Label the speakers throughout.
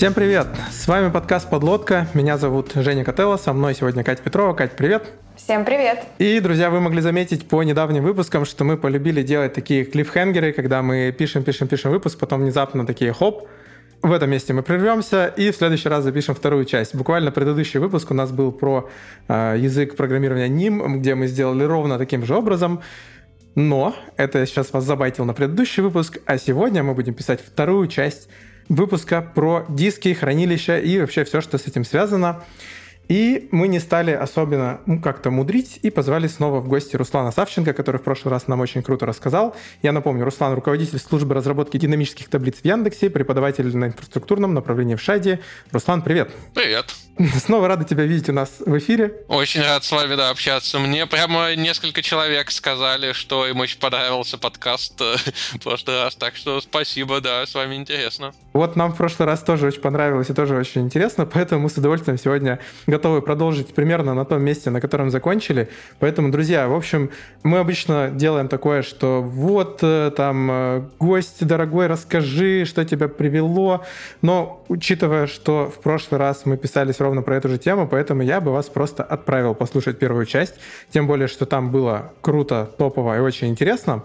Speaker 1: Всем привет! С вами подкаст «Подлодка». Меня зовут Женя Котелло, со мной сегодня Катя Петрова. Кать, привет!
Speaker 2: Всем привет!
Speaker 1: И, друзья, вы могли заметить по недавним выпускам, что мы полюбили делать такие клиффхенгеры, когда мы пишем, пишем, пишем выпуск, потом внезапно такие хоп, в этом месте мы прервемся и в следующий раз запишем вторую часть. Буквально предыдущий выпуск у нас был про э, язык программирования NIM, где мы сделали ровно таким же образом. Но это я сейчас вас забайтил на предыдущий выпуск, а сегодня мы будем писать вторую часть выпуска про диски, хранилища и вообще все, что с этим связано. И мы не стали особенно ну, как-то мудрить и позвали снова в гости Руслана Савченко, который в прошлый раз нам очень круто рассказал. Я напомню, Руслан – руководитель службы разработки динамических таблиц в Яндексе, преподаватель на инфраструктурном направлении в Шаде. Руслан, привет!
Speaker 3: Привет!
Speaker 1: Снова рады тебя видеть у нас в эфире.
Speaker 3: Очень рад с вами, да, общаться. Мне прямо несколько человек сказали, что им очень понравился подкаст э, в прошлый раз, так что спасибо, да, с вами интересно.
Speaker 1: Вот нам в прошлый раз тоже очень понравилось и тоже очень интересно, поэтому мы с удовольствием сегодня готовы продолжить примерно на том месте, на котором закончили. Поэтому, друзья, в общем, мы обычно делаем такое, что вот э, там э, гость дорогой, расскажи, что тебя привело. Но учитывая, что в прошлый раз мы писались ровно про эту же тему, поэтому я бы вас просто отправил послушать первую часть. Тем более, что там было круто, топово и очень интересно.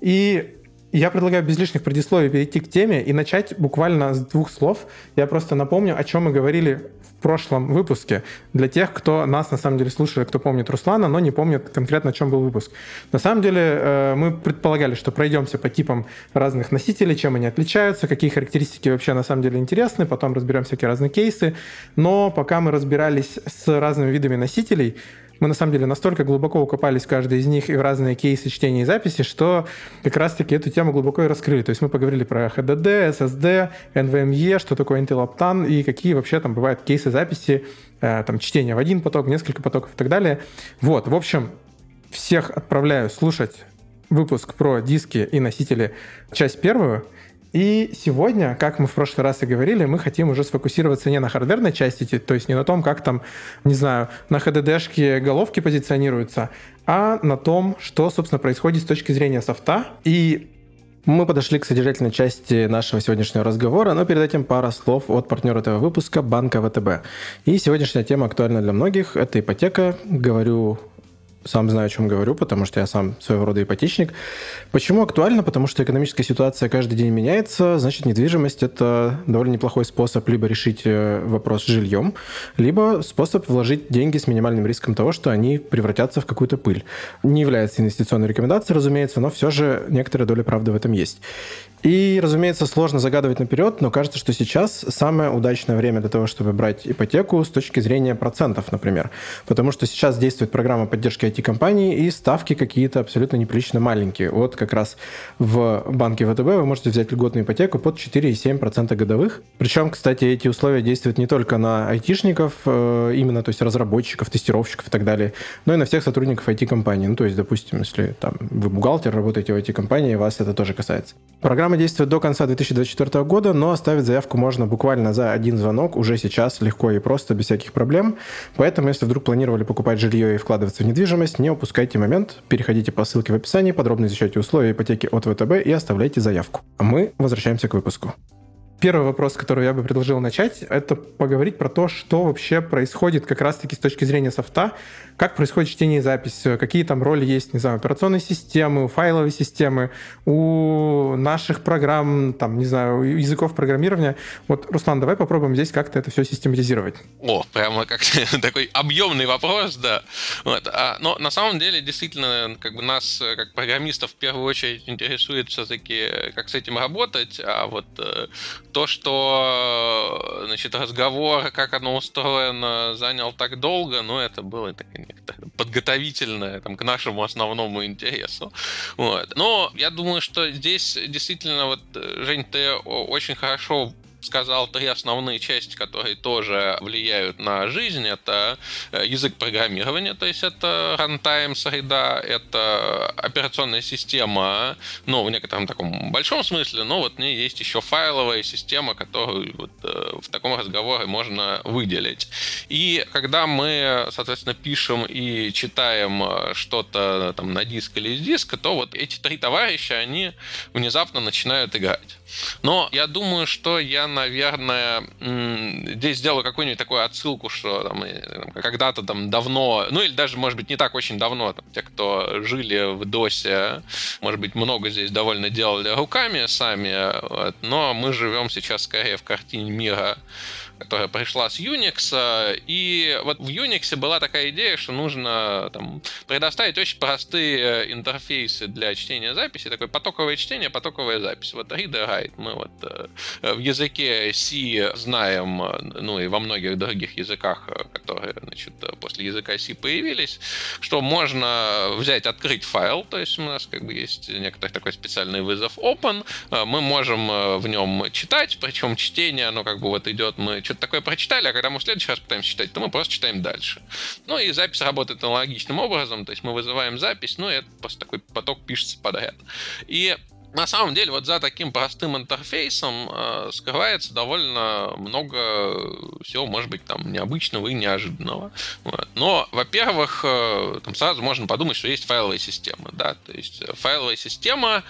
Speaker 1: И я предлагаю без лишних предисловий перейти к теме и начать буквально с двух слов. Я просто напомню, о чем мы говорили прошлом выпуске. Для тех, кто нас на самом деле слушает, кто помнит Руслана, но не помнит конкретно, о чем был выпуск. На самом деле э, мы предполагали, что пройдемся по типам разных носителей, чем они отличаются, какие характеристики вообще на самом деле интересны, потом разберем всякие разные кейсы. Но пока мы разбирались с разными видами носителей, мы на самом деле настолько глубоко укопались в каждый из них и в разные кейсы чтения и записи, что как раз-таки эту тему глубоко и раскрыли. То есть мы поговорили про HDD, SSD, NVMe, что такое Intel Optane и какие вообще там бывают кейсы записи, э, там чтения в один поток, несколько потоков и так далее. Вот, в общем, всех отправляю слушать выпуск про диски и носители, часть первую – и сегодня, как мы в прошлый раз и говорили, мы хотим уже сфокусироваться не на хардверной части, то есть не на том, как там, не знаю, на HDD-шке головки позиционируются, а на том, что, собственно, происходит с точки зрения софта. И мы подошли к содержательной части нашего сегодняшнего разговора, но перед этим пара слов от партнера этого выпуска, банка ВТБ. И сегодняшняя тема актуальна для многих. Это ипотека. Говорю сам знаю, о чем говорю, потому что я сам своего рода ипотечник. Почему актуально? Потому что экономическая ситуация каждый день меняется, значит, недвижимость – это довольно неплохой способ либо решить э, вопрос с жильем, либо способ вложить деньги с минимальным риском того, что они превратятся в какую-то пыль. Не является инвестиционной рекомендацией, разумеется, но все же некоторая доля правды в этом есть. И, разумеется, сложно загадывать наперед, но кажется, что сейчас самое удачное время для того, чтобы брать ипотеку с точки зрения процентов, например. Потому что сейчас действует программа поддержки IT-компаний, и ставки какие-то абсолютно неприлично маленькие. Вот как раз в банке ВТБ вы можете взять льготную ипотеку под 4,7% годовых. Причем, кстати, эти условия действуют не только на айтишников, э, именно, то есть разработчиков, тестировщиков и так далее, но и на всех сотрудников IT-компании. Ну, то есть, допустим, если там вы бухгалтер, работаете в IT-компании, вас это тоже касается. Программа Программа действует до конца 2024 года, но оставить заявку можно буквально за один звонок уже сейчас, легко и просто, без всяких проблем. Поэтому, если вдруг планировали покупать жилье и вкладываться в недвижимость, не упускайте момент, переходите по ссылке в описании, подробно изучайте условия ипотеки от ВТБ и оставляйте заявку. А мы возвращаемся к выпуску. Первый вопрос, который я бы предложил начать, это поговорить про то, что вообще происходит как раз-таки с точки зрения софта, как происходит чтение и запись, какие там роли есть, не знаю, операционной системы, файловой системы, у наших программ, там, не знаю, языков программирования. Вот, Руслан, давай попробуем здесь как-то это все систематизировать.
Speaker 3: О, прямо как такой объемный вопрос, да. Вот. А, но на самом деле, действительно, как бы нас, как программистов, в первую очередь интересует все-таки, как с этим работать, а вот э, то, что значит, разговор, как оно устроено, занял так долго, ну, это было так, подготовительное там, к нашему основному интересу. Вот. Но я думаю, что здесь действительно, вот, Жень, ты очень хорошо сказал три основные части, которые тоже влияют на жизнь. Это э, язык программирования, то есть это runtime среда, это операционная система, ну, в некотором таком большом смысле, но вот в ней есть еще файловая система, которую вот э, в таком разговоре можно выделить. И когда мы, соответственно, пишем и читаем э, что-то там на диск или из диска, то вот эти три товарища, они внезапно начинают играть. Но я думаю, что я, наверное, здесь сделаю какую-нибудь такую отсылку, что там, когда-то там давно, ну или даже, может быть, не так очень давно, там, те, кто жили в DOS, может быть, много здесь довольно делали руками сами, вот, но мы живем сейчас скорее в картине мира которая пришла с Unix. И вот в Unix была такая идея, что нужно там, предоставить очень простые э, интерфейсы для чтения записи. Такое потоковое чтение, потоковая запись. Вот read и write. Мы вот э, в языке C знаем, э, ну и во многих других языках, которые значит, после языка C появились, что можно взять, открыть файл, то есть у нас как бы есть некоторый такой специальный вызов open, мы можем в нем читать, причем чтение, оно как бы вот идет, мы что-то такое прочитали, а когда мы в следующий раз пытаемся читать, то мы просто читаем дальше. Ну и запись работает аналогичным образом, то есть мы вызываем запись, ну и это просто такой поток пишется подряд. И на самом деле, вот за таким простым интерфейсом э, скрывается довольно много всего, может быть, там необычного и неожиданного. Вот. Но, во-первых, э, там сразу можно подумать, что есть файловая система, да, то есть э, файловая система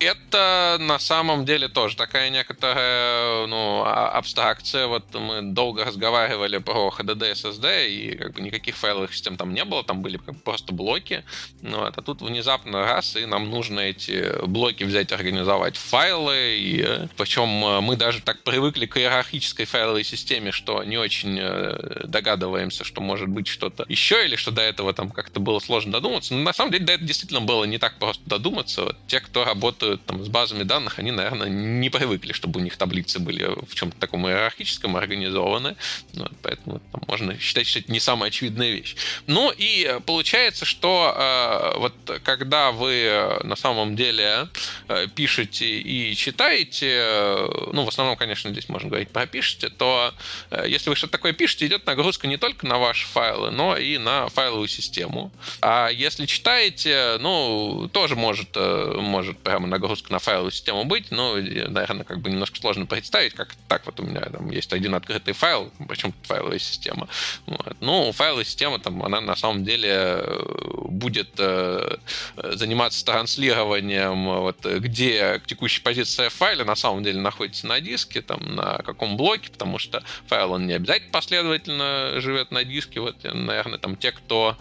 Speaker 3: это на самом деле тоже такая некоторая ну, а, абстракция. Вот мы долго разговаривали про HDD SSD, и как бы никаких файловых систем там не было, там были просто блоки. Ну, вот, а тут внезапно раз, и нам нужно эти блоки взять, организовать файлы. И, причем э, мы даже так привыкли к иерархической файловой системе, что не очень э, догадываемся, что может быть что-то еще, или что до этого там как-то было сложно додуматься. Но на самом деле до этого действительно было не так просто додуматься. Вот те, кто работают работают там с базами данных, они, наверное, не привыкли, чтобы у них таблицы были в чем-то таком иерархическом организованы. Вот, поэтому там, можно считать, что это не самая очевидная вещь. Ну и получается, что э, вот когда вы э, на самом деле э, пишете и читаете, э, ну, в основном, конечно, здесь можно говорить про пишете, то э, если вы что-то такое пишете, идет нагрузка не только на ваши файлы, но и на файловую систему. А если читаете, ну, тоже может, э, может прямо нагрузка на файловую систему быть, но, наверное, как бы немножко сложно представить, как так вот у меня там есть один открытый файл, причем файловая система. Вот. Ну, файловая система, там, она на самом деле э, будет э, заниматься транслированием, вот, где текущая позиция файла на самом деле находится на диске, там, на каком блоке, потому что файл, он не обязательно последовательно живет на диске. Вот, наверное, там те, кто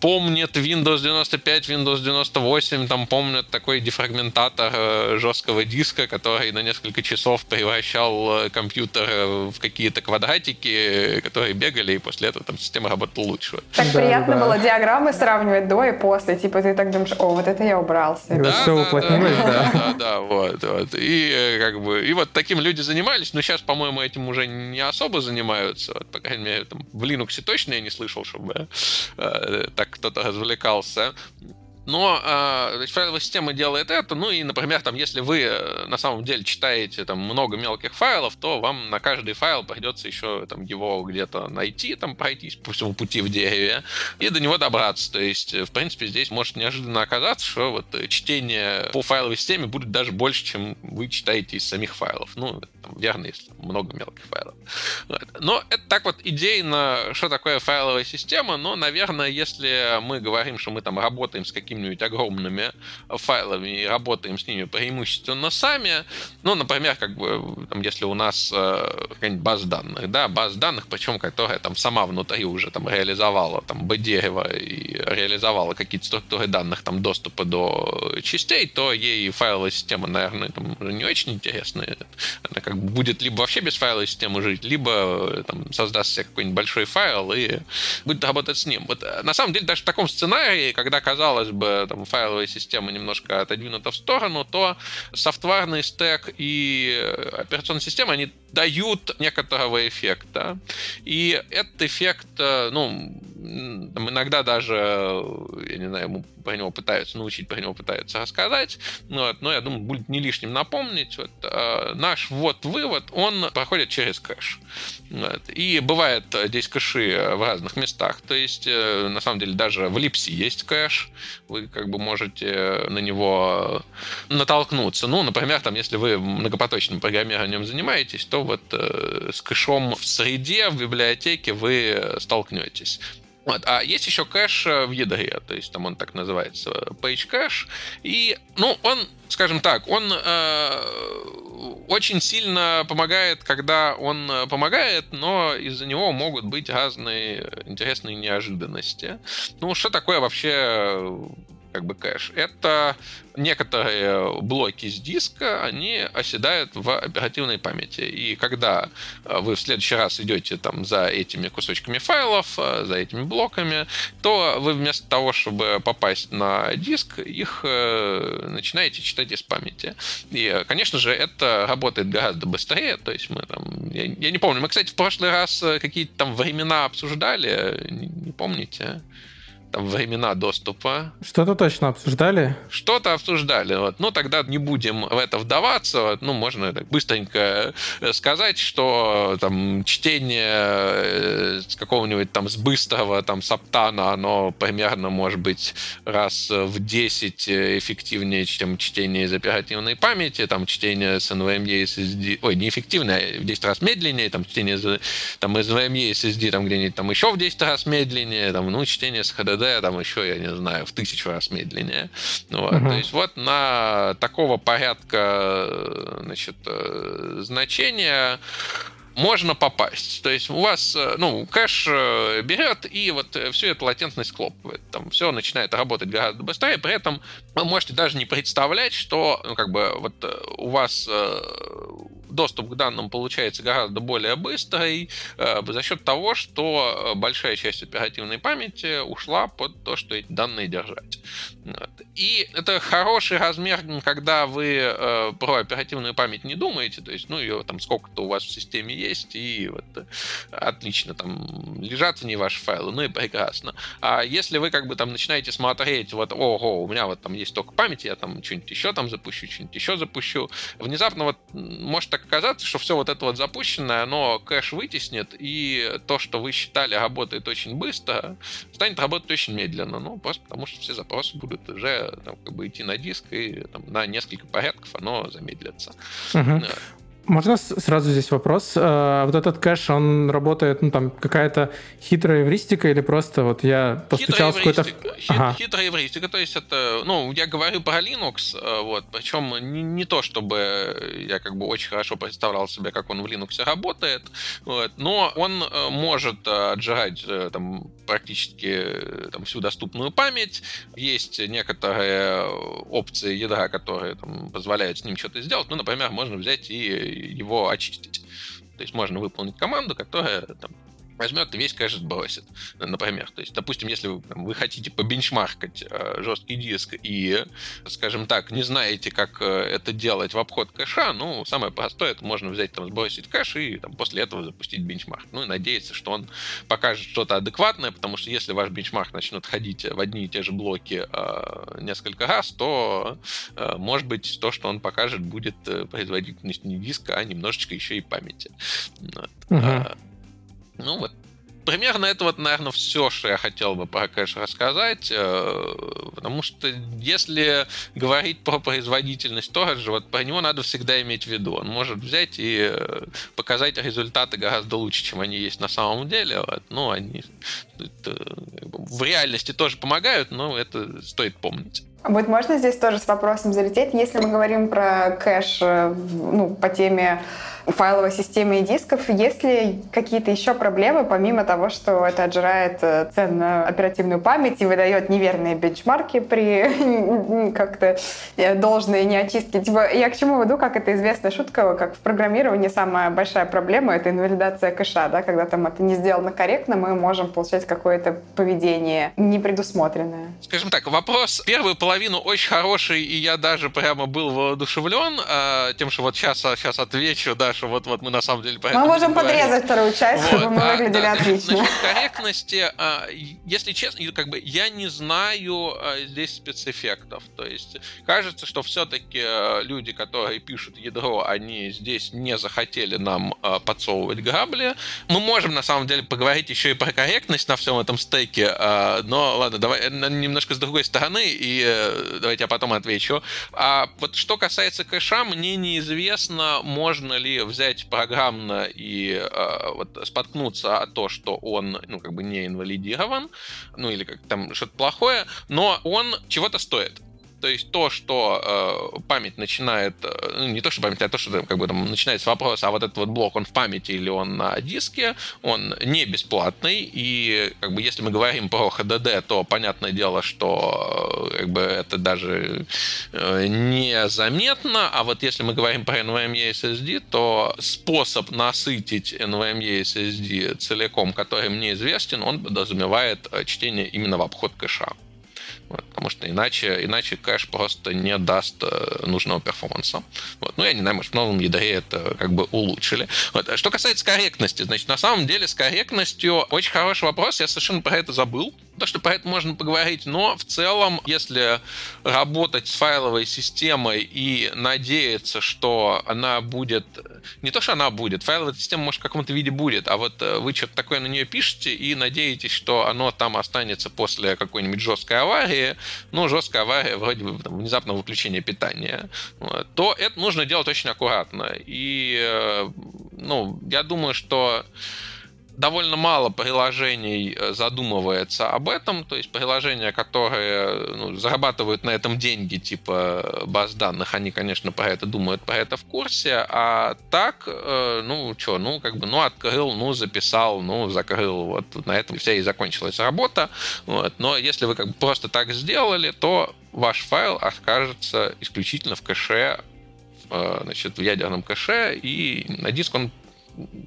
Speaker 3: помнит Windows 95, Windows 98, там помнят такой дефрагментатор эмулятор э, жесткого диска, который на несколько часов превращал э, компьютер э, в какие-то квадратики, которые бегали, и после этого там система работала лучше.
Speaker 2: Так да, приятно да. было диаграммы сравнивать до и после. Типа ты так думаешь, о, вот это я убрался.
Speaker 1: Да, все да, уплотнилось,
Speaker 3: да. Да, да, да, вот, вот. И как бы, и вот таким люди занимались, но сейчас, по-моему, этим уже не особо занимаются. Вот, по крайней мере, там, в Linux точно я не слышал, чтобы э, так кто-то развлекался. Но э, файловая система делает это, ну и, например, там, если вы э, на самом деле читаете там много мелких файлов, то вам на каждый файл придется еще там его где-то найти, там пройтись по всему пути в дереве и до него добраться. То есть, э, в принципе, здесь может неожиданно оказаться, что вот э, чтение по файловой системе будет даже больше, чем вы читаете из самих файлов. Ну, там, верно, если много мелких файлов. Но это так вот идейно, что такое файловая система, но, наверное, если мы говорим, что мы там работаем с каким какими-нибудь огромными файлами и работаем с ними преимущественно сами. Ну, например, как бы, там, если у нас э, база данных, да, база данных, причем которая там сама внутри уже там реализовала там B-дерево и реализовала какие-то структуры данных, там доступа до частей, то ей файловая система, наверное, там не очень интересная. Она как бы будет либо вообще без файловой системы жить, либо там создаст себе какой-нибудь большой файл и будет работать с ним. Вот э, на самом деле даже в таком сценарии, когда казалось там, файловая система немножко отодвинута в сторону, то софтварный стек и операционная система, они дают некоторого эффекта. И этот эффект, э, ну, иногда даже, я не знаю, ему про него пытаются научить, про него пытаются рассказать, вот, но я думаю, будет не лишним напомнить. Вот, э, наш ввод-вывод, он проходит через кэш. Вот, и бывает здесь кэши в разных местах. То есть, э, на самом деле, даже в липси есть кэш. Вы как бы можете на него натолкнуться. Ну, например, там, если вы многопоточным программированием занимаетесь, то вот э, с кэшом в среде, в библиотеке вы столкнетесь. Вот. А есть еще кэш в ядре, то есть там он так называется, page cache. И, ну, он, скажем так, он э, очень сильно помогает, когда он помогает, но из-за него могут быть разные интересные неожиданности. Ну, что такое вообще как бы кэш. Это некоторые блоки с диска, они оседают в оперативной памяти. И когда э, вы в следующий раз идете там за этими кусочками файлов, э, за этими блоками, то вы вместо того, чтобы попасть на диск, их э, начинаете читать из памяти. И, конечно же, это работает гораздо быстрее. То есть мы там... Я, я не помню. Мы, кстати, в прошлый раз какие-то там времена обсуждали. Не, не помните? Там, времена доступа.
Speaker 1: Что-то точно обсуждали?
Speaker 3: Что-то обсуждали. Вот. Ну, тогда не будем в это вдаваться. Вот. Ну, можно так быстренько э, сказать, что там чтение э, с какого-нибудь там с быстрого там саптана, оно примерно может быть раз в 10 эффективнее, чем чтение из оперативной памяти, там чтение с NVMe SSD, ой, неэффективное, в 10 раз медленнее, там чтение там, из NVMe SSD там где-нибудь там еще в 10 раз медленнее, там, ну, чтение с HDD ДД там еще, я не знаю, в тысячу раз медленнее. Вот. Угу. То есть вот на такого порядка значит, э, значения можно попасть. То есть у вас, э, ну, кэш э, берет и вот всю эту латентность хлопывает. Там все начинает работать гораздо быстрее, при этом вы можете даже не представлять, что, ну, как бы, вот у вас доступ к данным получается гораздо более быстрый э, за счет того, что большая часть оперативной памяти ушла под то, что эти данные держать. И это хороший размер, когда вы э, про оперативную память не думаете, то есть, ну, ее там сколько-то у вас в системе есть, и вот э, отлично там лежат в ней ваши файлы, ну и прекрасно. А если вы как бы там начинаете смотреть, вот, ого, у меня вот там есть только память, я там что-нибудь еще там запущу, что-нибудь еще запущу, внезапно вот может так оказаться, что все вот это вот запущенное, оно кэш вытеснит, и то, что вы считали работает очень быстро, станет работать очень медленно. Ну, просто потому что все запросы будут уже там, как бы идти на диск, и там, на несколько порядков оно замедлится.
Speaker 1: Угу. Можно сразу здесь вопрос? А, вот этот кэш, он работает, ну там какая-то хитрая эвристика или просто вот я постучал в какой-то...
Speaker 3: Ага. Хитрая эвристика, то есть это, ну, я говорю про Linux, э, вот, причем не, не то, чтобы я как бы очень хорошо представлял себе, как он в Linux работает, вот, но он э, может э, отжирать там практически там, всю доступную память, есть некоторые опции ядра, которые там, позволяют с ним что-то сделать, ну, например, можно взять и его очистить. То есть можно выполнить команду, которая там, возьмет и весь кэш сбросит, например. То есть, допустим, если вы, там, вы хотите побенчмаркать э, жесткий диск и, скажем так, не знаете, как э, это делать в обход кэша, ну, самое простое, это можно взять, там, сбросить кэш и там, после этого запустить бенчмарк. Ну, и надеяться, что он покажет что-то адекватное, потому что если ваш бенчмарк начнет ходить в одни и те же блоки э, несколько раз, то, э, может быть, то, что он покажет, будет э, производительность не диска, а немножечко еще и памяти. Вот. Uh-huh. Ну вот, примерно это вот, наверное, все, что я хотел бы про кэш рассказать, э, потому что если говорить про производительность же вот про него надо всегда иметь в виду. Он может взять и э, показать результаты гораздо лучше, чем они есть на самом деле. Вот. Ну, они это, в реальности тоже помогают, но это стоит помнить.
Speaker 2: Вот можно здесь тоже с вопросом залететь, если мы говорим про кэш э, ну, по теме файловой системы и дисков. Есть ли какие-то еще проблемы, помимо того, что это отжирает э, ценную оперативную память и выдает неверные бенчмарки при как-то э, должной неочистке? Типа, я к чему веду, как это известная шутка, как в программировании самая большая проблема — это инвалидация кэша, да, когда там это не сделано корректно, мы можем получать какое-то поведение непредусмотренное.
Speaker 3: Скажем так, вопрос первую половину очень хороший, и я даже прямо был воодушевлен э, тем, что вот сейчас, сейчас отвечу, да, что вот-вот мы на самом деле
Speaker 2: Мы можем подрезать вторую часть, вот, чтобы мы а, выглядели да, отлично.
Speaker 3: Значит, корректности, а, если честно, как бы я не знаю а, здесь спецэффектов. То есть кажется, что все-таки а, люди, которые пишут ядро, они здесь не захотели нам подсовывать грабли. Мы можем на самом деле поговорить еще и про корректность на всем этом стеке, а, но ладно, давай немножко с другой стороны, и э, давайте я потом отвечу. А вот что касается кэша, мне неизвестно, можно ли взять программно и э, вот споткнуться о то, что он, ну, как бы не инвалидирован, ну, или как там что-то плохое, но он чего-то стоит. То есть то, что э, память начинает, э, ну, не то, что память, а то, что как бы там начинается вопрос, а вот этот вот блок, он в памяти или он на диске, он не бесплатный, и как бы если мы говорим про HDD, то понятное дело, что э, как бы это даже э, незаметно, а вот если мы говорим про NVMe SSD, то способ насытить NVMe SSD целиком, который мне известен, он подразумевает э, чтение именно в обход кэша. Потому что иначе, иначе кэш просто не даст нужного перформанса. Вот. Ну, я не знаю, может, в новом ядре это как бы улучшили. Вот. Что касается корректности, значит, на самом деле с корректностью очень хороший вопрос, я совершенно про это забыл то, что про это можно поговорить, но в целом, если работать с файловой системой и надеяться, что она будет... Не то, что она будет, файловая система, может, в каком-то виде будет, а вот э, вы что-то такое на нее пишете и надеетесь, что оно там останется после какой-нибудь жесткой аварии, ну, жесткая авария вроде бы там, внезапного выключения питания, то это нужно делать очень аккуратно. И, э, ну, я думаю, что довольно мало приложений э, задумывается об этом, то есть приложения, которые ну, зарабатывают на этом деньги, типа баз данных, они, конечно, про это думают, про это в курсе, а так, э, ну, что, ну, как бы, ну, открыл, ну, записал, ну, закрыл, вот на этом вся и закончилась работа, вот. но если вы как бы просто так сделали, то ваш файл окажется исключительно в кэше э, значит, в ядерном кэше, и на диск он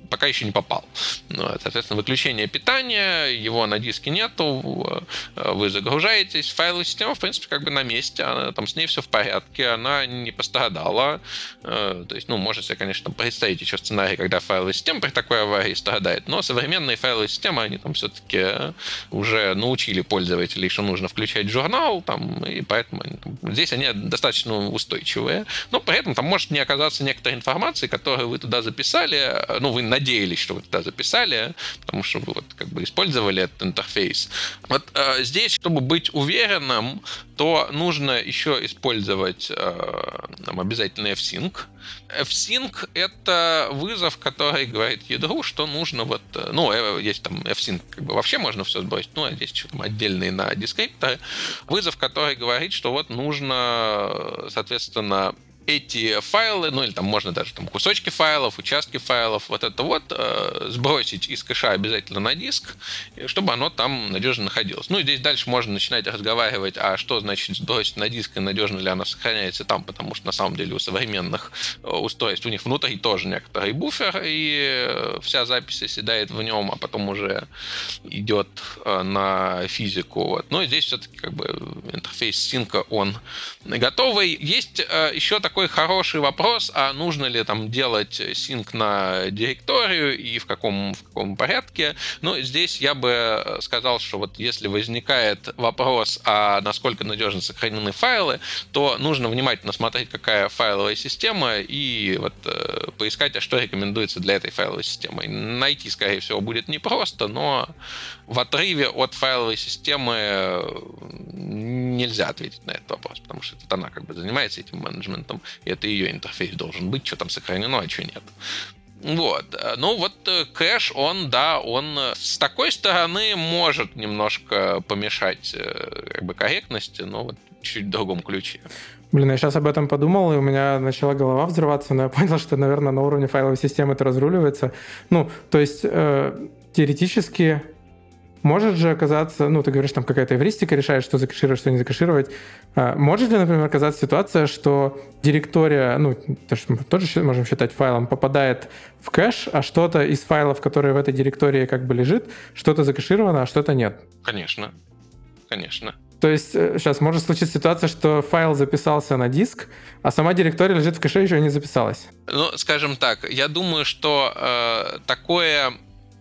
Speaker 3: пока еще не попал. Ну, соответственно, выключение питания, его на диске нету, э, вы загружаетесь, файловая система, в принципе, как бы на месте, она, там с ней все в порядке, она не пострадала. Э, то есть, ну, можно себе, конечно, представить еще сценарий, когда файловая система при такой аварии страдает, но современные файловые системы, они там все-таки уже научили пользователей, что нужно включать журнал, там, и поэтому здесь они достаточно устойчивые, но при этом там может не оказаться некоторой информации, которую вы туда записали, ну, вы надеялись, что вы туда записали, потому что вы вот как бы использовали этот интерфейс. Вот э, здесь, чтобы быть уверенным, то нужно еще использовать э, нам обязательно F-Sync. F-Sync — это вызов, который говорит ядру, что нужно вот... Э, ну, э, есть там F-Sync, как бы вообще можно все сбросить, ну, а здесь что там отдельные на дескрипторы. Вызов, который говорит, что вот нужно, соответственно, эти файлы, ну или там можно даже там кусочки файлов, участки файлов, вот это вот э, сбросить из кэша обязательно на диск, чтобы оно там надежно находилось. Ну и здесь дальше можно начинать разговаривать, а что значит сбросить на диск и надежно ли оно сохраняется там, потому что на самом деле у современных э, устройств у них внутри тоже некоторый буфер, и э, вся запись оседает в нем, а потом уже идет э, на физику. Вот. Но здесь все-таки как бы интерфейс синка, он готовый. Есть еще такой такой хороший вопрос, а нужно ли там делать синк на директорию и в каком, в каком порядке. Ну, здесь я бы сказал, что вот если возникает вопрос, а насколько надежно сохранены файлы, то нужно внимательно смотреть, какая файловая система, и вот э, поискать, а что рекомендуется для этой файловой системы. Найти, скорее всего, будет непросто, но в отрыве от файловой системы нельзя ответить на этот вопрос, потому что это она как бы занимается этим менеджментом, и это ее интерфейс должен быть, что там сохранено, а что нет. Вот. Ну вот э, кэш, он, да, он с такой стороны может немножко помешать э, как бы корректности, но вот чуть в другом ключе.
Speaker 1: Блин, я сейчас об этом подумал, и у меня начала голова взрываться, но я понял, что, наверное, на уровне файловой системы это разруливается. Ну, то есть э, теоретически может же оказаться, ну, ты говоришь, там какая-то эвристика решает, что закэшировать, что не закэшировать. А, может ли, например, оказаться ситуация, что директория, ну, мы тоже можем считать файлом, попадает в кэш, а что-то из файлов, которые в этой директории как бы лежит, что-то закэшировано, а что-то нет?
Speaker 3: Конечно. Конечно.
Speaker 1: То есть сейчас э, может случиться ситуация, что файл записался на диск, а сама директория лежит в кэше и еще не записалась.
Speaker 3: Ну, скажем так, я думаю, что э, такое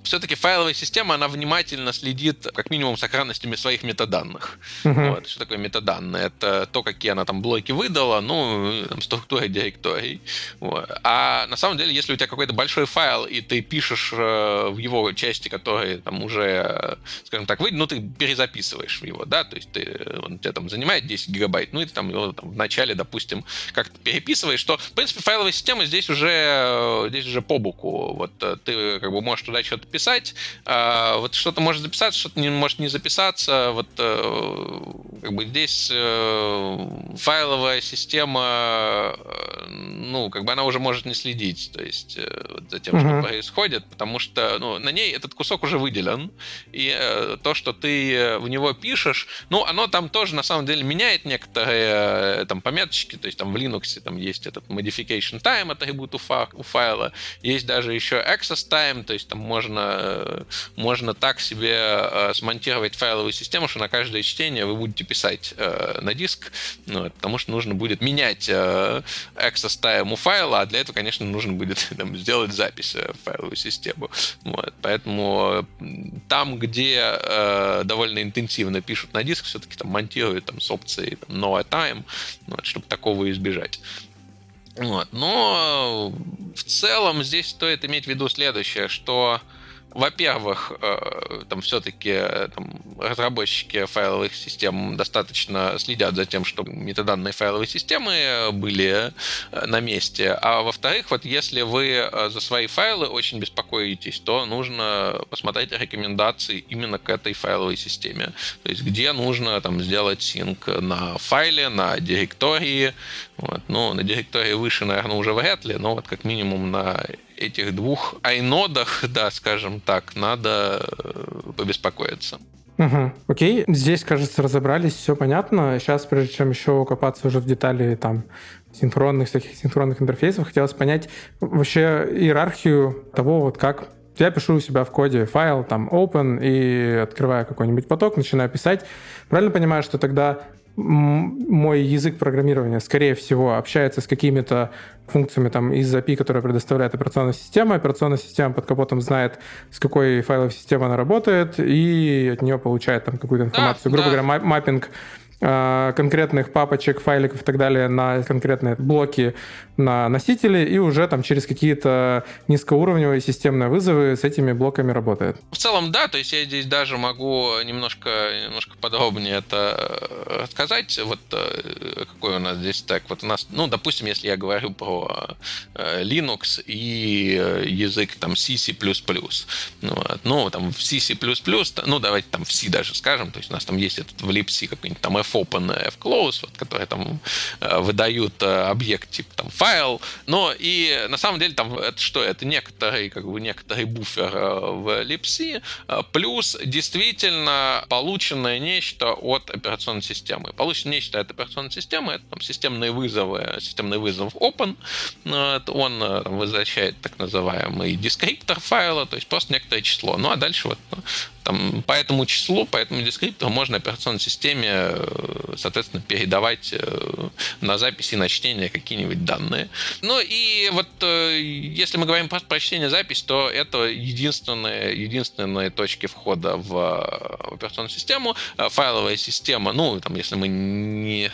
Speaker 3: все-таки файловая система, она внимательно следит как минимум сохранностями своих метаданных. Uh-huh. Вот. Что такое метаданные? Это то, какие она там блоки выдала, ну, там, структуры директорий. Вот. А на самом деле, если у тебя какой-то большой файл, и ты пишешь э, в его части, которые там уже, скажем так, выйдут, ну, ты перезаписываешь его, да, то есть ты, он тебя там занимает 10 гигабайт, ну, и ты там его там, в начале, допустим, как-то переписываешь, то, в принципе, файловая система здесь уже, здесь уже по боку. Вот э, ты как бы можешь туда что-то писать, а вот что-то может записаться, что-то не, может не записаться. Вот э, как бы здесь э, файловая система, ну, как бы она уже может не следить, то есть вот за тем, uh-huh. что происходит, потому что ну, на ней этот кусок уже выделен, и то, что ты в него пишешь, ну, оно там тоже на самом деле меняет некоторые там пометочки, то есть там в Linux там есть этот modification time атрибут у, фа- у файла, есть даже еще access time, то есть там можно, можно так себе э, смонтировать файловую систему, что на каждое чтение вы будете писать э, на диск, ну, потому что нужно будет менять э, access time у файла, а для этого, конечно, нужно будет там, сделать запись в файловую систему. Вот. Поэтому там, где э, довольно интенсивно пишут на диск, все-таки там монтируют там, с опцией там, no time, вот, чтобы такого избежать. Вот. Но в целом здесь стоит иметь в виду следующее, что во-первых, э, там все-таки э, разработчики файловых систем достаточно следят за тем, чтобы метаданные файловые системы были э, на месте. А во-вторых, вот если вы за свои файлы очень беспокоитесь, то нужно посмотреть рекомендации именно к этой файловой системе. То есть где нужно там, сделать синк на файле, на директории. Вот. Ну, на директории выше, наверное, уже вряд ли, но вот как минимум на этих двух айнодах, да, скажем так, надо э, побеспокоиться.
Speaker 1: Угу. Окей, здесь, кажется, разобрались, все понятно. Сейчас, прежде чем еще копаться уже в детали там синхронных, всяких синхронных интерфейсов, хотелось понять вообще иерархию того, вот как я пишу у себя в коде файл, там, open, и открываю какой-нибудь поток, начинаю писать. Правильно понимаю, что тогда мой язык программирования, скорее всего, общается с какими-то функциями там из API, которые предоставляет операционная система. Операционная система под капотом знает, с какой файловой системой она работает, и от нее получает там какую-то информацию. Да, Грубо да. говоря, маппинг конкретных папочек, файликов и так далее на конкретные блоки на носители, и уже там через какие-то низкоуровневые системные вызовы с этими блоками работает.
Speaker 3: В целом, да, то есть я здесь даже могу немножко, немножко подробнее это э, рассказать. Вот э, какой у нас здесь так. Вот у нас, ну, допустим, если я говорю про Linux и язык там C. Ну, вот, ну там в C, ну, давайте там в C даже скажем, то есть у нас там есть этот в libc какой-нибудь там fopen, fclose, вот, которые там э, выдают э, объект типа там файл, но и на самом деле там это что? Это некоторый, как бы некоторый буфер э, в libc, плюс действительно полученное нечто от операционной системы. Полученное нечто от операционной системы, это там системные вызовы, системный вызов open, он там, возвращает так называемый дескриптор файла, то есть просто некоторое число. Ну а дальше вот там, по этому числу, по этому дескриптору можно операционной системе, э, соответственно, передавать э, на записи, на чтение какие-нибудь данные. Ну и вот э, если мы говорим про прочтение запись, то это единственные, единственные точки входа в операционную систему. Файловая система, ну, там, если мы не,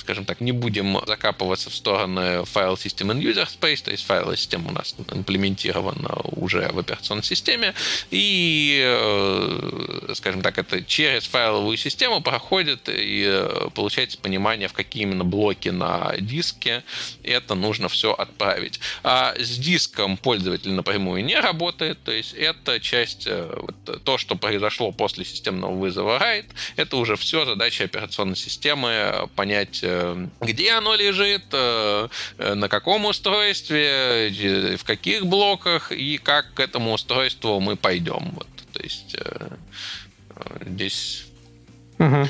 Speaker 3: скажем так, не будем закапываться в стороны файл System in User Space, то есть файловая система у нас имплементирована уже в операционной системе, и Э, скажем так, это через файловую систему проходит и э, получается понимание, в какие именно блоки на диске это нужно все отправить. А с диском пользователь напрямую не работает, то есть это часть, э, вот, то, что произошло после системного вызова write, это уже все задача операционной системы понять, где оно лежит, на каком устройстве, в каких блоках и как к этому устройству мы пойдем. Вот. То есть э, э, здесь... Угу.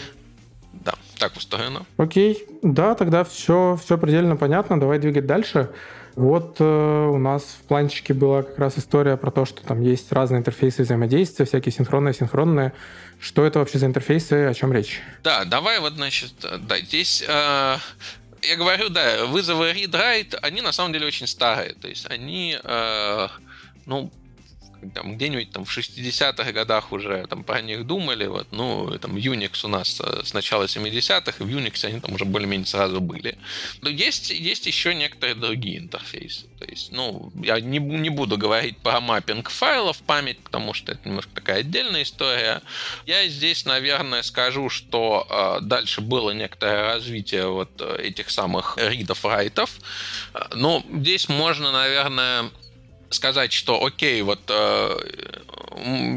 Speaker 3: Да, так устроено.
Speaker 1: Окей, да, тогда все, все предельно понятно. Давай двигать дальше. Вот э, у нас в планчике была как раз история про то, что там есть разные интерфейсы взаимодействия, всякие синхронные, синхронные. Что это вообще за интерфейсы, о чем речь?
Speaker 3: Да, давай вот, значит, да, здесь э, я говорю, да, вызовы read-write, они на самом деле очень старые. То есть они, э, ну, там, где-нибудь там в 60-х годах уже там про них думали, вот, ну, там Unix у нас э, с начала 70-х, и в Unix они там уже более-менее сразу были. Но есть, есть еще некоторые другие интерфейсы. То есть, ну, я не, не буду говорить про маппинг файлов память, потому что это немножко такая отдельная история. Я здесь, наверное, скажу, что э, дальше было некоторое развитие вот э, этих самых ридов-райтов. Ну, здесь можно, наверное, сказать, что окей, вот э,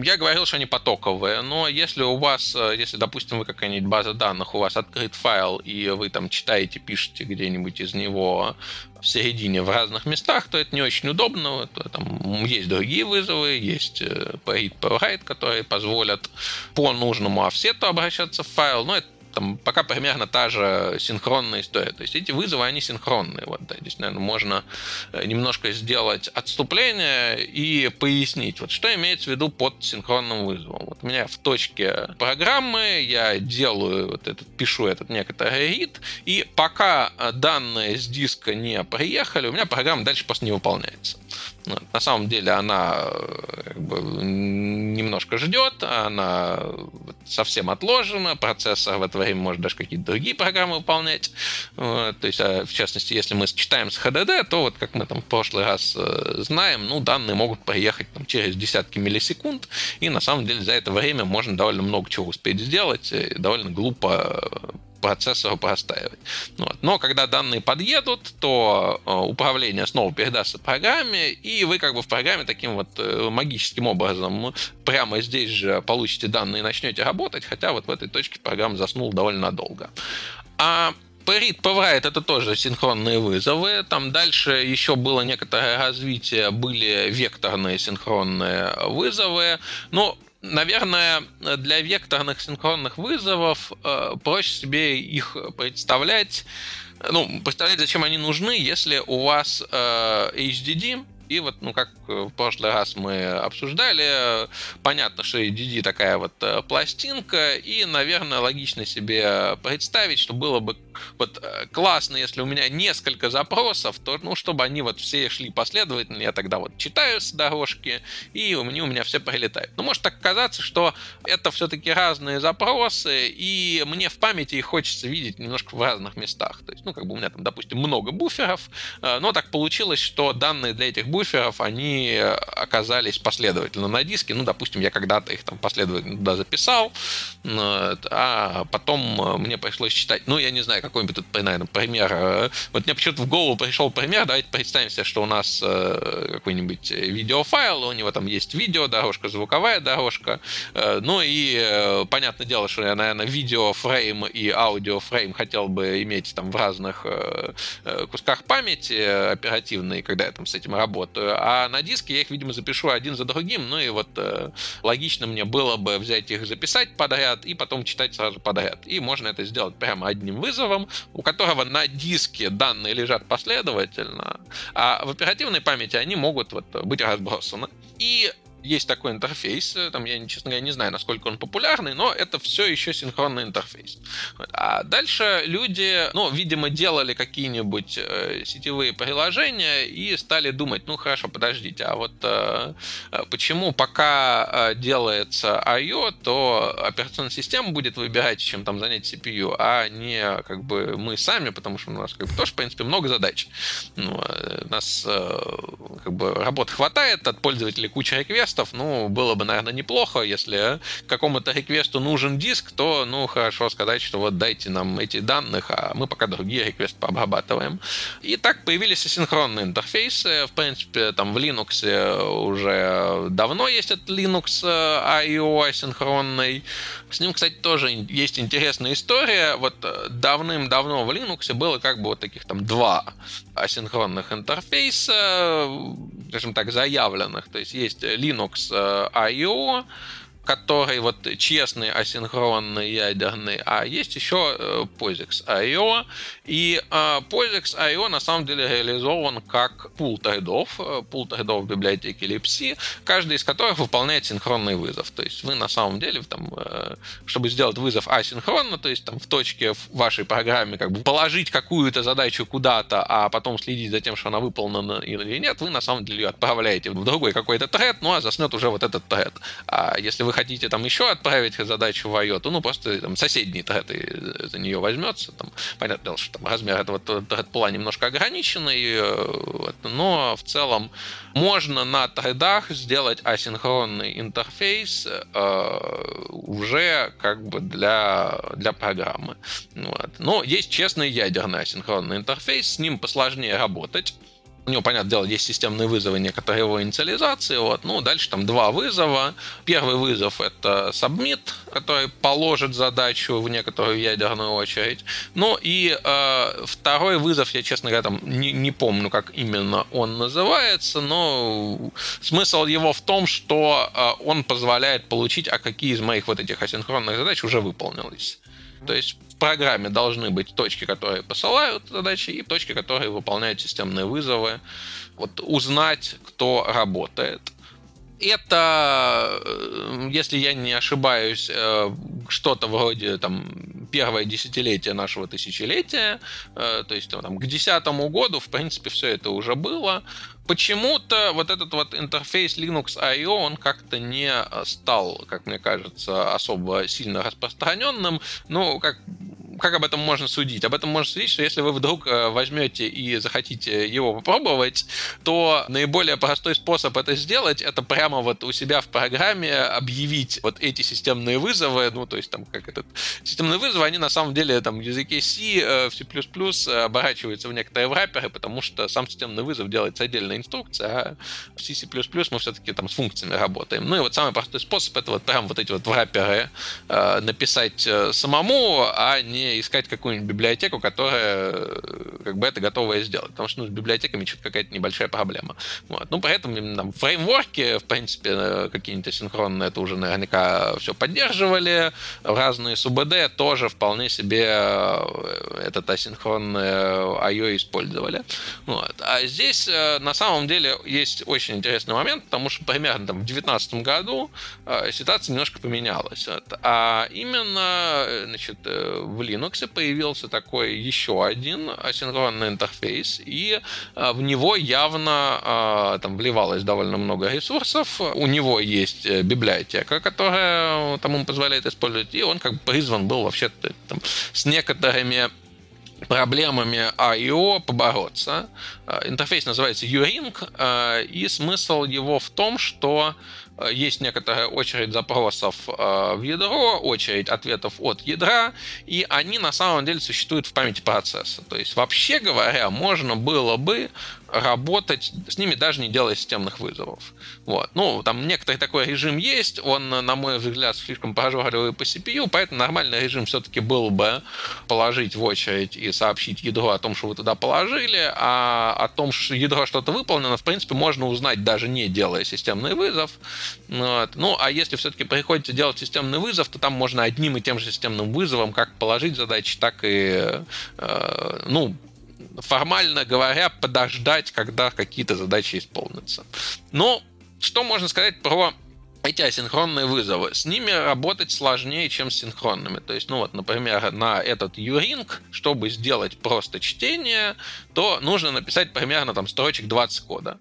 Speaker 3: я говорил, что они потоковые, но если у вас, э, если, допустим, вы какая-нибудь база данных, у вас открыт файл, и вы там читаете, пишете где-нибудь из него в середине в разных местах, то это не очень удобно. Там есть другие вызовы, есть read, э, write, которые позволят по нужному офсету обращаться в файл, но это там пока примерно та же синхронная история. То есть эти вызовы, они синхронные. Вот, да, здесь, наверное, можно э, немножко сделать отступление и пояснить, вот что имеется в виду под синхронным вызовом. Вот у меня в точке программы я делаю вот этот, пишу этот некоторый read, и пока данные с диска не приехали, у меня программа дальше просто не выполняется. На самом деле она э, как бы, немножко ждет, она совсем отложена, процессор в это время может даже какие-то другие программы выполнять. Вот, то есть, а, в частности, если мы читаем с HDD, то вот как мы там в прошлый раз э, знаем, ну, данные могут приехать там, через десятки миллисекунд, и на самом деле за это время можно довольно много чего успеть сделать, довольно глупо процессору простаивать. Вот. Но когда данные подъедут, то э, управление снова передастся программе, и вы как бы в программе таким вот э, магическим образом прямо здесь же получите данные и начнете работать, хотя вот в этой точке программа заснула довольно долго. А Read PowerWrite это тоже синхронные вызовы. Там дальше еще было некоторое развитие, были векторные синхронные вызовы. Но наверное, для векторных синхронных вызовов э, проще себе их представлять. Ну, представлять, зачем они нужны, если у вас э, HDD и вот, ну, как в прошлый раз мы обсуждали, понятно, что DD такая вот э, пластинка, и, наверное, логично себе представить, что было бы вот э, классно, если у меня несколько запросов, то, ну, чтобы они вот все шли последовательно, я тогда вот читаю с дорожки, и у меня, у меня все прилетают. Но может так казаться, что это все-таки разные запросы, и мне в памяти их хочется видеть немножко в разных местах. То есть, ну, как бы у меня там, допустим, много буферов, э, но так получилось, что данные для этих буферов, они оказались последовательно на диске. Ну, допустим, я когда-то их там последовательно туда записал, а потом мне пришлось читать. Ну, я не знаю, какой-нибудь наверное, пример. Вот мне почему-то в голову пришел пример. Давайте представим себе, что у нас э, какой-нибудь видеофайл, у него там есть видео, дорожка, звуковая дорожка. Э, ну и э, понятное дело, что я, наверное, видеофрейм и аудиофрейм хотел бы иметь там в разных кусках памяти оперативной, когда я там с этим работаю. А на диске я их, видимо, запишу один за другим. Ну и вот э, логично мне было бы взять их, записать подряд и потом читать сразу подряд. И можно это сделать прямо одним вызовом, у которого на диске данные лежат последовательно, а в оперативной памяти они могут вот быть разбросаны. И есть такой интерфейс, э, там я, честно говоря, не знаю, насколько он популярный, но это все еще синхронный интерфейс. А дальше люди, ну, видимо, делали какие-нибудь э, сетевые приложения и стали думать, ну, хорошо, подождите, а вот э, э почему пока э, делается I.O., то операционная система будет выбирать, чем там занять CPU, а не как бы мы сами, потому что у нас как бы тоже, в принципе, много задач. Ну, у нас э, как бы работы хватает, от пользователей куча реквестов, реквестов, ну, было бы, наверное, неплохо, если какому-то реквесту нужен диск, то, ну, хорошо сказать, что вот дайте нам эти данных, а мы пока другие реквесты пообрабатываем. И так появились асинхронные интерфейсы. В принципе, там в Linux уже давно есть этот Linux I.O. асинхронный. С ним, кстати, тоже есть интересная история. Вот давным-давно в Linux было как бы вот таких там два асинхронных интерфейса, скажем так, заявленных. То есть есть Linux Linux I.O., который вот честный, асинхронный, ядерный, а есть еще э, POSIX IO. И э, POSIX IO на самом деле реализован как пул трейдов, э, пул трейдов в библиотеке Lipsy, каждый из которых выполняет синхронный вызов. То есть вы на самом деле, там, чтобы сделать вызов асинхронно, то есть там в точке в вашей программе как бы положить какую-то задачу куда-то, а потом следить за тем, что она выполнена или нет, вы на самом деле ее отправляете в другой какой-то тред, ну а заснет уже вот этот тред. А если вы хотите там еще отправить задачу в IO, ну просто там соседний тред за нее возьмется. Там, понятно, что там размер этого тред-пула немножко ограниченный, э, вот, но в целом можно на тредах сделать асинхронный интерфейс э, уже как бы для, для программы. Вот. Но есть честный ядерный асинхронный интерфейс, с ним посложнее работать у него, понятное дело, есть системные вызовы, некоторые его инициализации. Вот. Ну, дальше там два вызова. Первый вызов — это submit, который положит задачу в некоторую ядерную очередь. Ну и э, второй вызов, я, честно говоря, там не, не помню, как именно он называется, но смысл его в том, что э, он позволяет получить, а какие из моих вот этих асинхронных задач уже выполнились. То есть в программе должны быть точки, которые посылают задачи, и точки, которые выполняют системные вызовы. Вот узнать, кто работает. Это, э, если я не ошибаюсь, э, что-то вроде там первое десятилетие нашего тысячелетия, э, то есть там, к десятому году, в принципе, все это уже было. Почему-то вот этот вот интерфейс Linux I.O. он как-то не стал, как мне кажется, особо сильно распространенным. Ну, как как об этом можно судить? Об этом можно судить, что если вы вдруг э, возьмете и захотите его попробовать, то наиболее простой способ это сделать, это прямо вот у себя в программе объявить вот эти системные вызовы, ну, то есть там как этот... Системные вызовы, они на самом деле там в языке C, э, в C++ оборачиваются в некоторые врапперы, потому что сам системный вызов делается отдельная инструкция, а в C, мы все-таки там с функциями работаем. Ну и вот самый простой способ это вот прям вот эти вот врапперы э, написать самому, а не искать какую-нибудь библиотеку, которая э, как бы это готовая сделать. Потому что ну, с библиотеками что-то какая-то небольшая проблема. Вот. Ну, поэтому там фреймворки, в принципе, э, какие-нибудь асинхронные, это уже наверняка все поддерживали. Разные СУБД тоже вполне себе э, этот асинхронный I.O. использовали. Вот. А здесь на самом деле есть очень интересный момент, потому что примерно там, в 2019 году ситуация немножко поменялась. А именно значит, в Linux появился такой еще один асинхронный интерфейс, и а, в него явно а, там вливалось довольно много ресурсов. У него есть э, библиотека, которая там ему позволяет использовать, и он как бы призван был вообще там, с некоторыми проблемами I.O. побороться. А, интерфейс называется URing, и смысл его в том, что Э, есть некоторая очередь запросов э, в ядро, очередь ответов от ядра, и они на самом деле существуют в памяти процесса. То есть, вообще говоря, можно было бы работать с ними даже не делая системных вызовов. Вот. Ну, там некоторый такой режим есть, он, на мой взгляд, слишком прожорливый по CPU, поэтому нормальный режим все-таки был бы положить в очередь и сообщить ядро о том, что вы туда положили, а о том, что ядро что-то выполнено, в принципе, можно узнать даже не делая системный вызов. Вот. Ну, а если все-таки приходится делать системный вызов, то там можно одним и тем же системным вызовом как положить задачи, так и, э, ну, формально говоря, подождать, когда какие-то задачи исполнятся. Но что можно сказать про эти асинхронные вызовы. С ними работать сложнее, чем с синхронными. То есть, ну вот, например, на этот URing, чтобы сделать просто чтение, то нужно написать примерно там строчек 20 кода.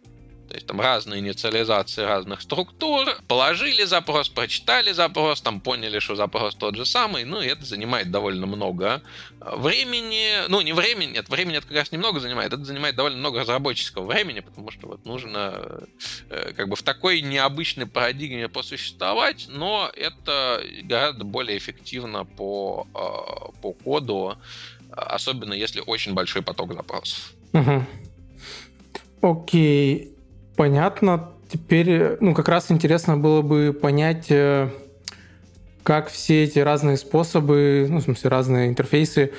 Speaker 3: То есть там разные инициализации разных структур. Положили запрос, прочитали запрос, там поняли, что запрос тот же самый. Ну, и это занимает довольно много э, времени. Ну, не времени, нет, времени это как раз немного занимает. Это занимает довольно много разработческого времени, потому что вот нужно э, как бы в такой необычной парадигме посуществовать, но это гораздо более эффективно по, э, по коду, особенно если очень большой поток запросов.
Speaker 1: Угу. Окей. Понятно. Теперь, ну, как раз интересно было бы понять, э, как все эти разные способы, ну, в смысле, разные интерфейсы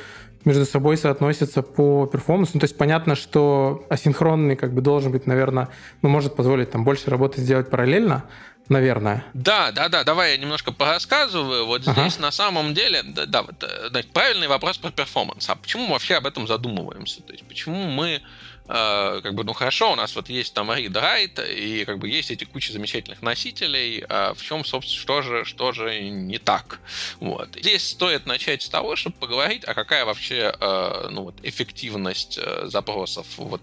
Speaker 1: между собой соотносятся по перформансу. Ну, то есть понятно, что асинхронный как бы должен быть, наверное, ну, может позволить там больше работы сделать параллельно, наверное.
Speaker 3: Да, да, да, давай я немножко порассказываю. Вот ага. здесь на самом деле, да, да, вот, э, значит, правильный вопрос про перформанс. А почему мы вообще об этом задумываемся? То есть почему мы Uh, как бы, ну хорошо, у нас вот есть там read write, и как бы есть эти куча замечательных носителей, а в чем, собственно, что же, что же не так? Вот. Здесь стоит начать с того, чтобы поговорить, а какая вообще, uh, ну вот, эффективность uh, запросов вот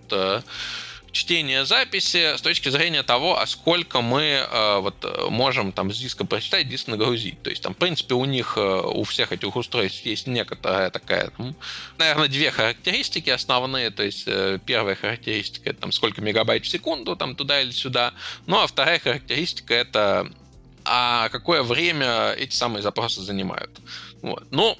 Speaker 3: чтение записи с точки зрения того, а сколько мы э, вот можем там с диска прочитать, диск нагрузить. То есть там, в принципе, у них, э, у всех этих устройств есть некоторая такая, ну, наверное, две характеристики основные. То есть э, первая характеристика это там сколько мегабайт в секунду, там туда или сюда. Ну, а вторая характеристика это а какое время эти самые запросы занимают. Вот. Ну,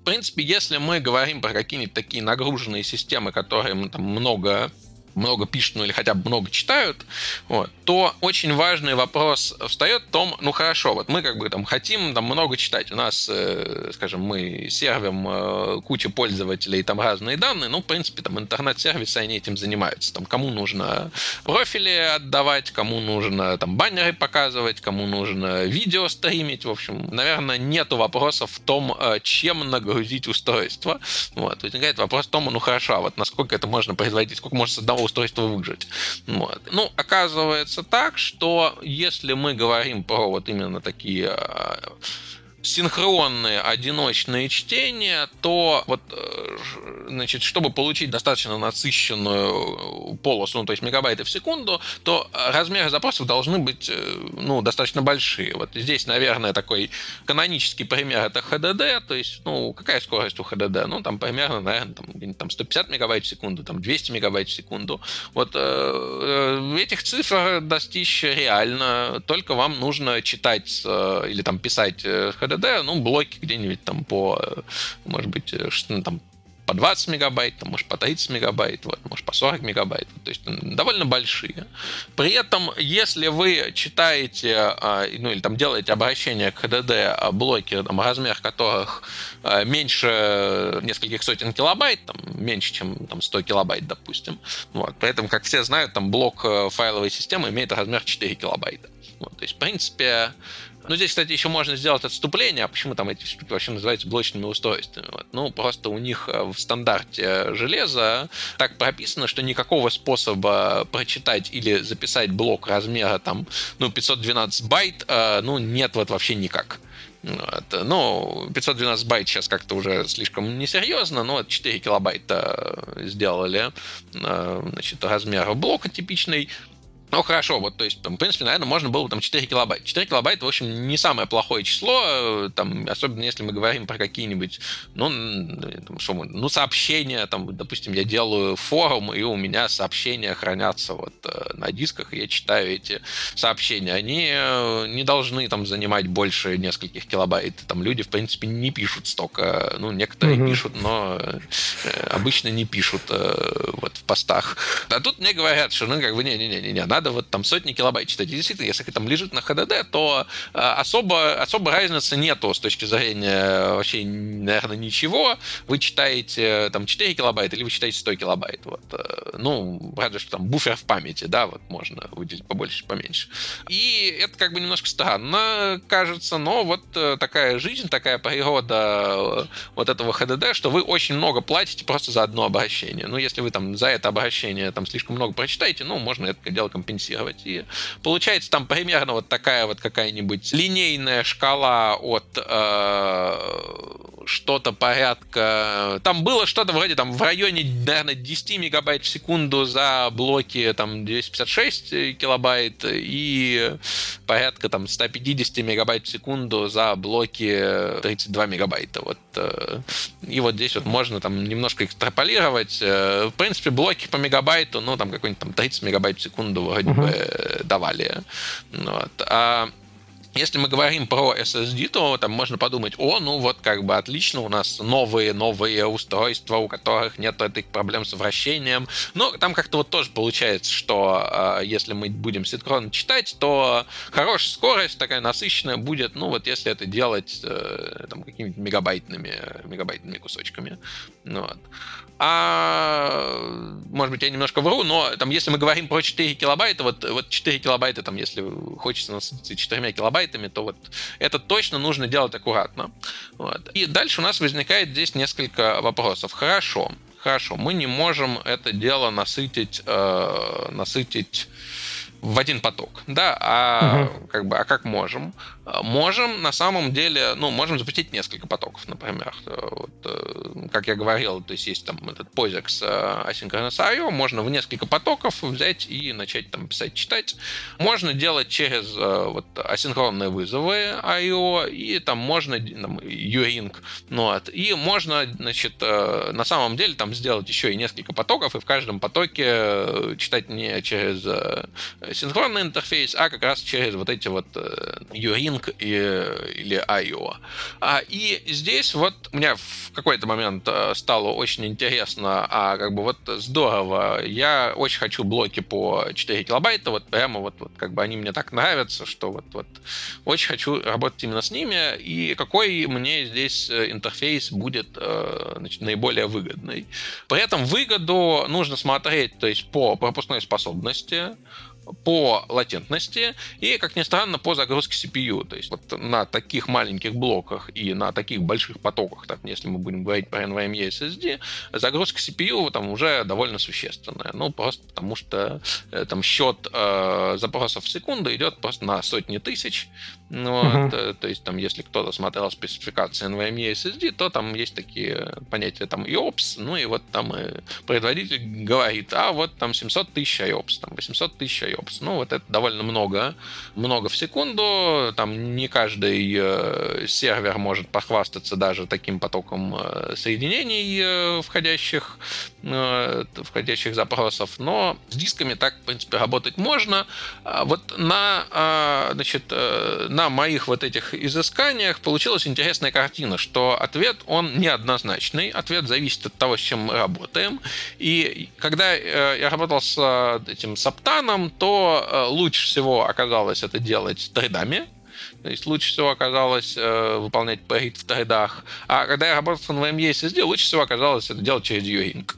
Speaker 3: в принципе, если мы говорим про какие-нибудь такие нагруженные системы, которые там много много пишут, ну или хотя бы много читают, вот, то очень важный вопрос встает в том, ну хорошо, вот мы как бы там хотим там много читать, у нас, э, скажем, мы сервим э, кучу пользователей, там разные данные, ну, в принципе, там интернет-сервисы, они этим занимаются, там кому нужно профили отдавать, кому нужно там баннеры показывать, кому нужно видео стримить, в общем, наверное, нету вопросов в том, э, чем нагрузить устройство, вот, возникает вопрос в том, ну хорошо, а вот насколько это можно производить, сколько можно с одного устройства выжить. Вот. Ну, оказывается так, что если мы говорим про вот именно такие а, синхронные одиночные чтения, то вот, э, значит, чтобы получить достаточно насыщенную полосу, ну, то есть мегабайты в секунду, то размеры запросов должны быть, э, ну, достаточно большие. Вот здесь, наверное, такой канонический пример это HDD, то есть, ну, какая скорость у HDD? Ну, там примерно, наверное, там, там 150 мегабайт в секунду, там 200 мегабайт в секунду. Вот э, этих цифр достичь реально, только вам нужно читать или там писать HDD HDD, ну, блоки где-нибудь там по, может быть, э, ну, там, по 20 мегабайт, там, может, по 30 мегабайт, вот, может, по 40 мегабайт. То есть довольно большие. При этом, если вы читаете, а, ну, или там делаете обращение к HDD а, блоки, там, размер которых а, меньше нескольких сотен килобайт, там, меньше, чем там, 100 килобайт, допустим. Вот. При этом, как все знают, там блок э, файловой системы имеет размер 4 килобайта. Вот. То есть, в принципе, ну, здесь, кстати, еще можно сделать отступление, а почему там эти вообще называются блочными устройствами. Вот. Ну, просто у них э, в стандарте железа так прописано, что никакого способа прочитать или записать блок размера там, ну, 512 байт, э, ну, нет вот вообще никак. Вот. Ну, 512 байт сейчас как-то уже слишком несерьезно, но 4 килобайта сделали э, значит, размера блока типичный. Ну, хорошо, вот, то есть, там, в принципе, наверное, можно было бы там 4 килобайта. 4 килобайта, в общем, не самое плохое число, э, там, особенно если мы говорим про какие-нибудь, ну, там, что мы, ну, сообщения, там, допустим, я делаю форум, и у меня сообщения хранятся вот э, на дисках, и я читаю эти сообщения. Они э, не должны там занимать больше нескольких килобайт. Там люди, в принципе, не пишут столько, ну, некоторые угу. пишут, но обычно не пишут вот в постах. А тут мне говорят, что, ну, как бы, не-не-не, надо надо вот там сотни килобайт читать. И действительно, если там лежит на HDD, то э, особо, особо разницы нету с точки зрения вообще, наверное, ничего. Вы читаете там 4 килобайта или вы читаете 100 килобайт. Вот. Э, ну, разве что там буфер в памяти, да, вот можно выделить побольше, поменьше. И это как бы немножко странно кажется, но вот э, такая жизнь, такая природа вот этого HDD, что вы очень много платите просто за одно обращение. Ну, если вы там за это обращение там слишком много прочитаете, ну, можно это дело компенсировать компенсировать. И получается там примерно вот такая вот какая-нибудь линейная шкала от э, что-то порядка... Там было что-то вроде там в районе, наверное, 10 мегабайт в секунду за блоки там 256 килобайт и порядка там 150 мегабайт в секунду за блоки 32 мегабайта. Вот. Э, и вот здесь вот можно там немножко экстраполировать. Э, в принципе, блоки по мегабайту, ну, там какой-нибудь там 30 мегабайт в секунду вроде uh-huh. бы давали. Вот. А если мы говорим про SSD, то там можно подумать, о, ну вот как бы отлично, у нас новые-новые устройства, у которых нет этих проблем с вращением. Но там как-то вот тоже получается, что э, если мы будем синхронно читать, то хорошая скорость, такая насыщенная будет, ну вот если это делать э, там какими-то мегабайтными, мегабайтными кусочками. Ну вот. А, может быть, я немножко вру, но там, если мы говорим про 4 килобайта, вот, вот 4 килобайта, там, если хочется насытиться 4 килобайтами, то вот это точно нужно делать аккуратно. Вот. И дальше у нас возникает здесь несколько вопросов. Хорошо, хорошо, мы не можем это дело насытить, э, насытить в один поток, да, а угу. как бы, а как можем? Можем, на самом деле, ну, можем запустить несколько потоков, например. Вот, э, как я говорил, то есть есть там этот POSIX э, Asynchronous I.O., можно в несколько потоков взять и начать там писать, читать. Можно делать через э, вот асинхронные вызовы I.O., и там можно там, URING, ну, вот, и можно, значит, на самом деле там сделать еще и несколько потоков, и в каждом потоке читать не через синхронный интерфейс, а как раз через вот эти вот URING Link и, или IO. А, и здесь вот мне в какой-то момент э, стало очень интересно, а как бы вот здорово, я очень хочу блоки по 4 килобайта, вот прямо вот, вот как бы они мне так нравятся, что вот, вот очень хочу работать именно с ними, и какой мне здесь э, интерфейс будет э, значит, наиболее выгодный. При этом выгоду нужно смотреть, то есть по пропускной способности, по латентности и, как ни странно, по загрузке CPU. То есть вот на таких маленьких блоках и на таких больших потоках, так, если мы будем говорить про NVMe SSD, загрузка CPU там уже довольно существенная. Ну, просто потому что э, там счет э, запросов в секунду идет просто на сотни тысяч. Ну, uh-huh. вот, то есть там, если кто-то смотрел спецификации NVMe SSD, то там есть такие понятия там IOPS, ну и вот там и производитель говорит, а вот там 700 тысяч IOPS, там 800 тысяч IOPS. Ну, вот это довольно много, много в секунду. Там не каждый э, сервер может похвастаться даже таким потоком э, соединений э, входящих, э, входящих запросов, но с дисками так, в принципе, работать можно. А вот на, э, значит, э, на моих вот этих изысканиях получилась интересная картина, что ответ, он неоднозначный. Ответ зависит от того, с чем мы работаем. И когда э, я работал с этим саптаном, то лучше всего оказалось это делать тредами, то есть лучше всего оказалось э, выполнять парит в тредах. А когда я работал с NVMe SSD, лучше всего оказалось это делать через URING.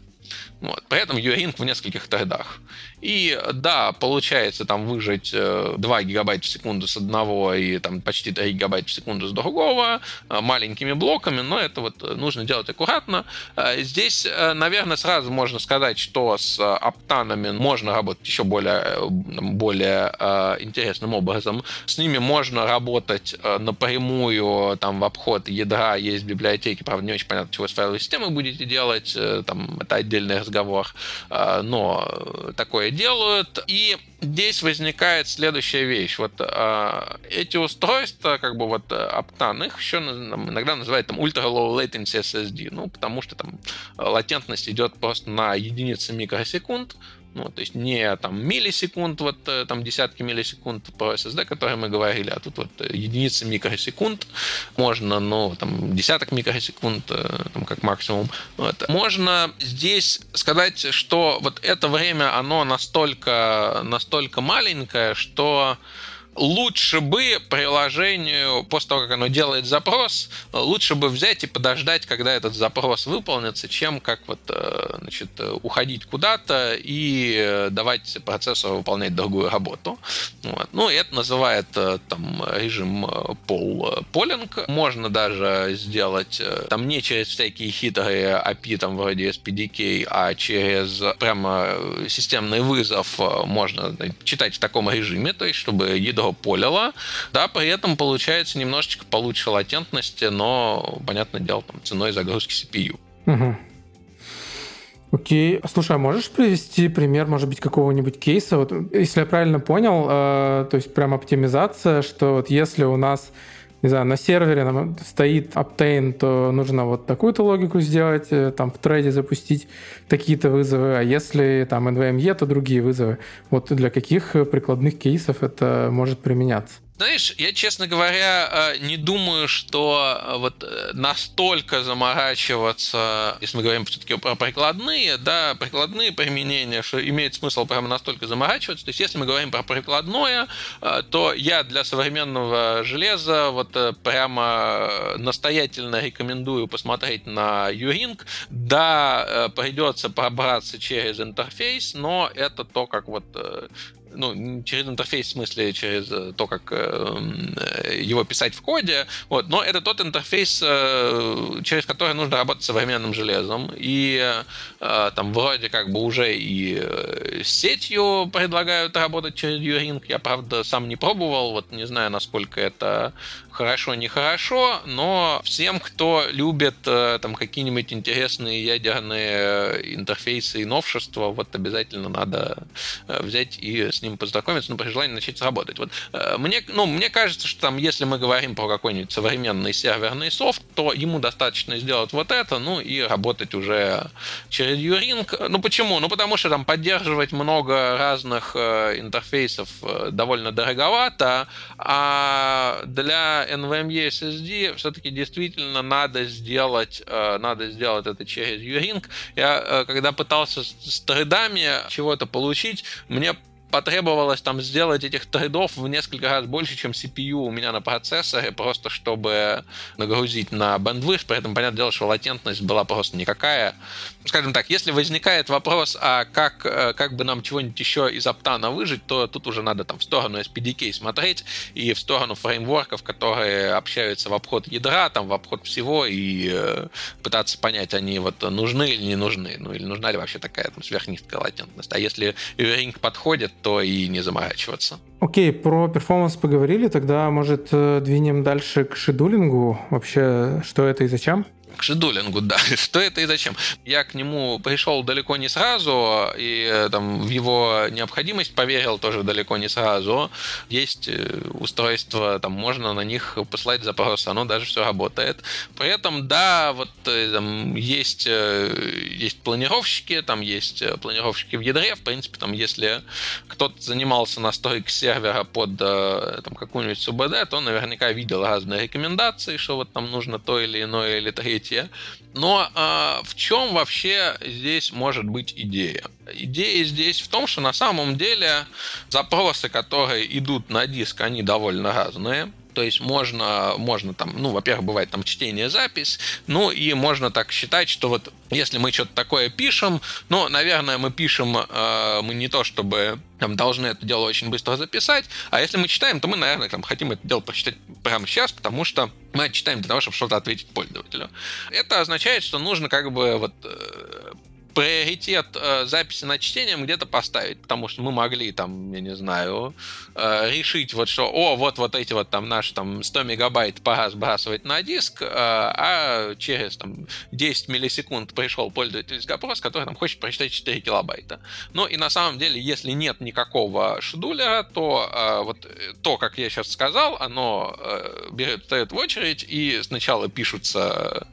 Speaker 3: Вот. При этом URING в нескольких тредах. И да, получается там выжать 2 э, гигабайта в секунду с одного и там почти 3 гигабайта в секунду с другого э, маленькими блоками, но это вот нужно делать аккуратно. Э, здесь, наверное, сразу можно сказать, что с оптанами можно работать еще более, более интересным образом. С ними можно работать напрямую, там в обход ядра есть библиотеки, правда, не очень понятно, чего с файловой системой будете делать, там это отдельный разговор, но такое делают. И здесь возникает следующая вещь. Вот э, эти устройства, как бы вот Optan, их еще иногда называют там Ultra Low Latency SSD, ну, потому что там латентность идет просто на единицы микросекунд, ну, то есть не там миллисекунд, вот э, там десятки миллисекунд по SSD, которые мы говорили, а тут вот единицы микросекунд можно, ну, там десяток микросекунд, э, там как максимум. Вот. Можно здесь сказать, что вот это время, оно настолько, настолько маленькое, что лучше бы приложению, после того, как оно делает запрос, лучше бы взять и подождать, когда этот запрос выполнится, чем как вот, э, значит, уходить куда-то и э, давать процессору выполнять другую работу. Вот. Ну, это называет э, там режим пол полинг. Можно даже сделать там не через всякие хитрые API, там вроде SPDK, а через прямо системный вызов можно читать в таком режиме, то есть чтобы ядро полила, да, при этом получается немножечко получше латентности, но, понятное дело, там, ценой загрузки CPU.
Speaker 1: Окей. Слушай, а можешь привести пример, может быть, какого-нибудь кейса? Вот, если я правильно понял, э, то есть прям оптимизация, что вот если у нас не знаю, на сервере нам стоит Optane, то нужно вот такую-то логику сделать, э, там в трейде запустить такие-то вызовы, а если там NVMe, то другие вызовы. Вот для каких прикладных кейсов это может применяться?
Speaker 3: Знаешь, я, честно говоря, э, не думаю, что э, вот э, настолько заморачиваться, если мы говорим все-таки про прикладные, да, прикладные применения, что имеет смысл прямо настолько заморачиваться. То есть, если мы говорим про прикладное, то я для современного железа вот прямо настоятельно рекомендую посмотреть на Uring. Да, придется пробраться через интерфейс, но это то, как вот ну, через интерфейс, в смысле, через э, то, как э, его писать в коде, вот, но это тот интерфейс, э, через который нужно работать современным железом, и там вроде как бы уже и сетью предлагают работать через Uring, я, правда, сам не пробовал, вот не знаю, насколько это хорошо, нехорошо, но всем, кто любит там какие-нибудь интересные ядерные интерфейсы и новшества, вот обязательно надо взять и с ним познакомиться, но при желании начать работать. Вот, э, мне, ну, мне кажется, что там, если мы говорим про какой-нибудь современный серверный софт, то ему достаточно сделать вот это, ну и работать уже через Uring. Ну почему? Ну потому что там поддерживать много разных э, интерфейсов э, довольно дороговато, а для NVMe SSD все-таки действительно надо сделать, надо сделать это через Uring. Я когда пытался с трейдами чего-то получить, мне потребовалось там сделать этих трейдов в несколько раз больше, чем CPU у меня на процессоре, просто чтобы нагрузить на при этом, понятное дело, что латентность была просто никакая. Скажем так, если возникает вопрос, а как, э, как бы нам чего-нибудь еще из оптана выжить, то тут уже надо там в сторону SPDK смотреть и в сторону фреймворков, которые общаются в обход ядра, там в обход всего, и э, пытаться понять, они вот нужны или не нужны, ну или нужна ли вообще такая там сверхнизкая латентность. А если Ring подходит, то и не заморачиваться.
Speaker 1: Окей, про перформанс поговорили, тогда, может, э, двинем дальше к шедулингу. Вообще, что это и зачем?
Speaker 3: К шедулингу, да. Что это и зачем? Я к нему пришел далеко не сразу, и э, там в его необходимость поверил тоже далеко не сразу. Есть э, устройства, там можно на них послать запрос, оно даже все работает. При этом, да, вот э, там есть, есть планировщики, там есть планировщики в ядре, в принципе, там если кто-то занимался настройкой сервера под там, какую-нибудь СУБД, то наверняка видел разные рекомендации, что вот там нужно то или иное или третье событие. Но э, в чем вообще здесь может быть идея? Идея здесь в том, что на самом деле запросы, которые идут на диск, они довольно разные. То есть можно, можно там, ну, во-первых, бывает там чтение, запись, ну, и можно так считать, что вот если мы что-то такое пишем, ну, наверное, мы пишем, э, мы не то чтобы там, должны это дело очень быстро записать, а если мы читаем, то мы, наверное, там, хотим это дело прочитать прямо сейчас, потому что мы читаем для того, чтобы что-то ответить пользователю. Это означает, что нужно как бы вот э, приоритет э, записи на чтением где-то поставить, потому что мы могли там, я не знаю, э, решить вот что, о, вот вот эти вот там наши там 100 мегабайт пора сбрасывать на диск, э, а через там 10 миллисекунд пришел пользовательский запрос, который там хочет прочитать 4 килобайта. Ну и на самом деле, если нет никакого шедулера, то э, вот то, как я сейчас сказал, оно э, берет, встает в очередь и сначала пишутся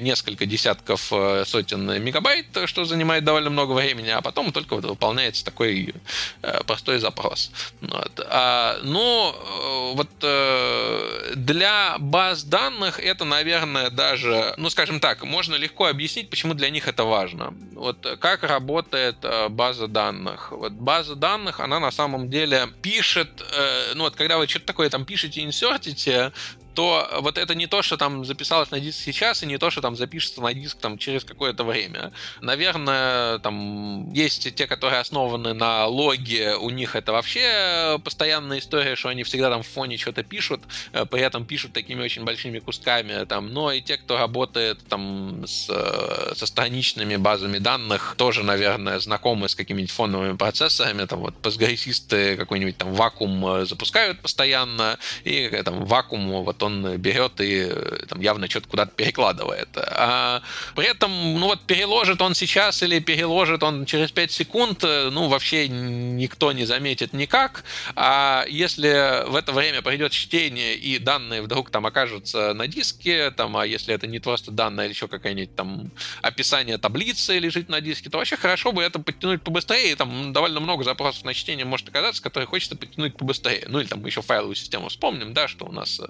Speaker 3: несколько десятков э, сотен мегабайт, что что занимает довольно много времени, а потом только вот выполняется такой э, простой запрос. Вот. А, ну, э, вот э, для баз данных это, наверное, даже, ну, скажем так, можно легко объяснить, почему для них это важно. Вот как работает э, база данных. Вот база данных, она на самом деле пишет, э, ну вот когда вы что-то такое там пишете, инсертите, то вот это не то, что там записалось на диск сейчас, и не то, что там запишется на диск там через какое-то время. Наверное, там есть те, которые основаны на логе, у них это вообще постоянная история, что они всегда там в фоне что-то пишут, э, при этом пишут такими очень большими кусками, там, но и те, кто работает там с, э, со страничными базами данных, тоже, наверное, знакомы с какими-нибудь фоновыми процессорами, там вот постгрессисты какой-нибудь там вакуум э, запускают постоянно, и там вакуум вот он берет и там явно что-то куда-то перекладывает. А при этом, ну вот переложит он сейчас или переложит он через 5 секунд, ну вообще никто не заметит никак. А если в это время пройдет чтение и данные вдруг там окажутся на диске, там, а если это не просто данные, или еще какая-нибудь там описание таблицы лежит на диске, то вообще хорошо бы это подтянуть побыстрее. Там довольно много запросов на чтение может оказаться, которые хочется подтянуть побыстрее. Ну или там еще файловую систему вспомним, да, что у нас э,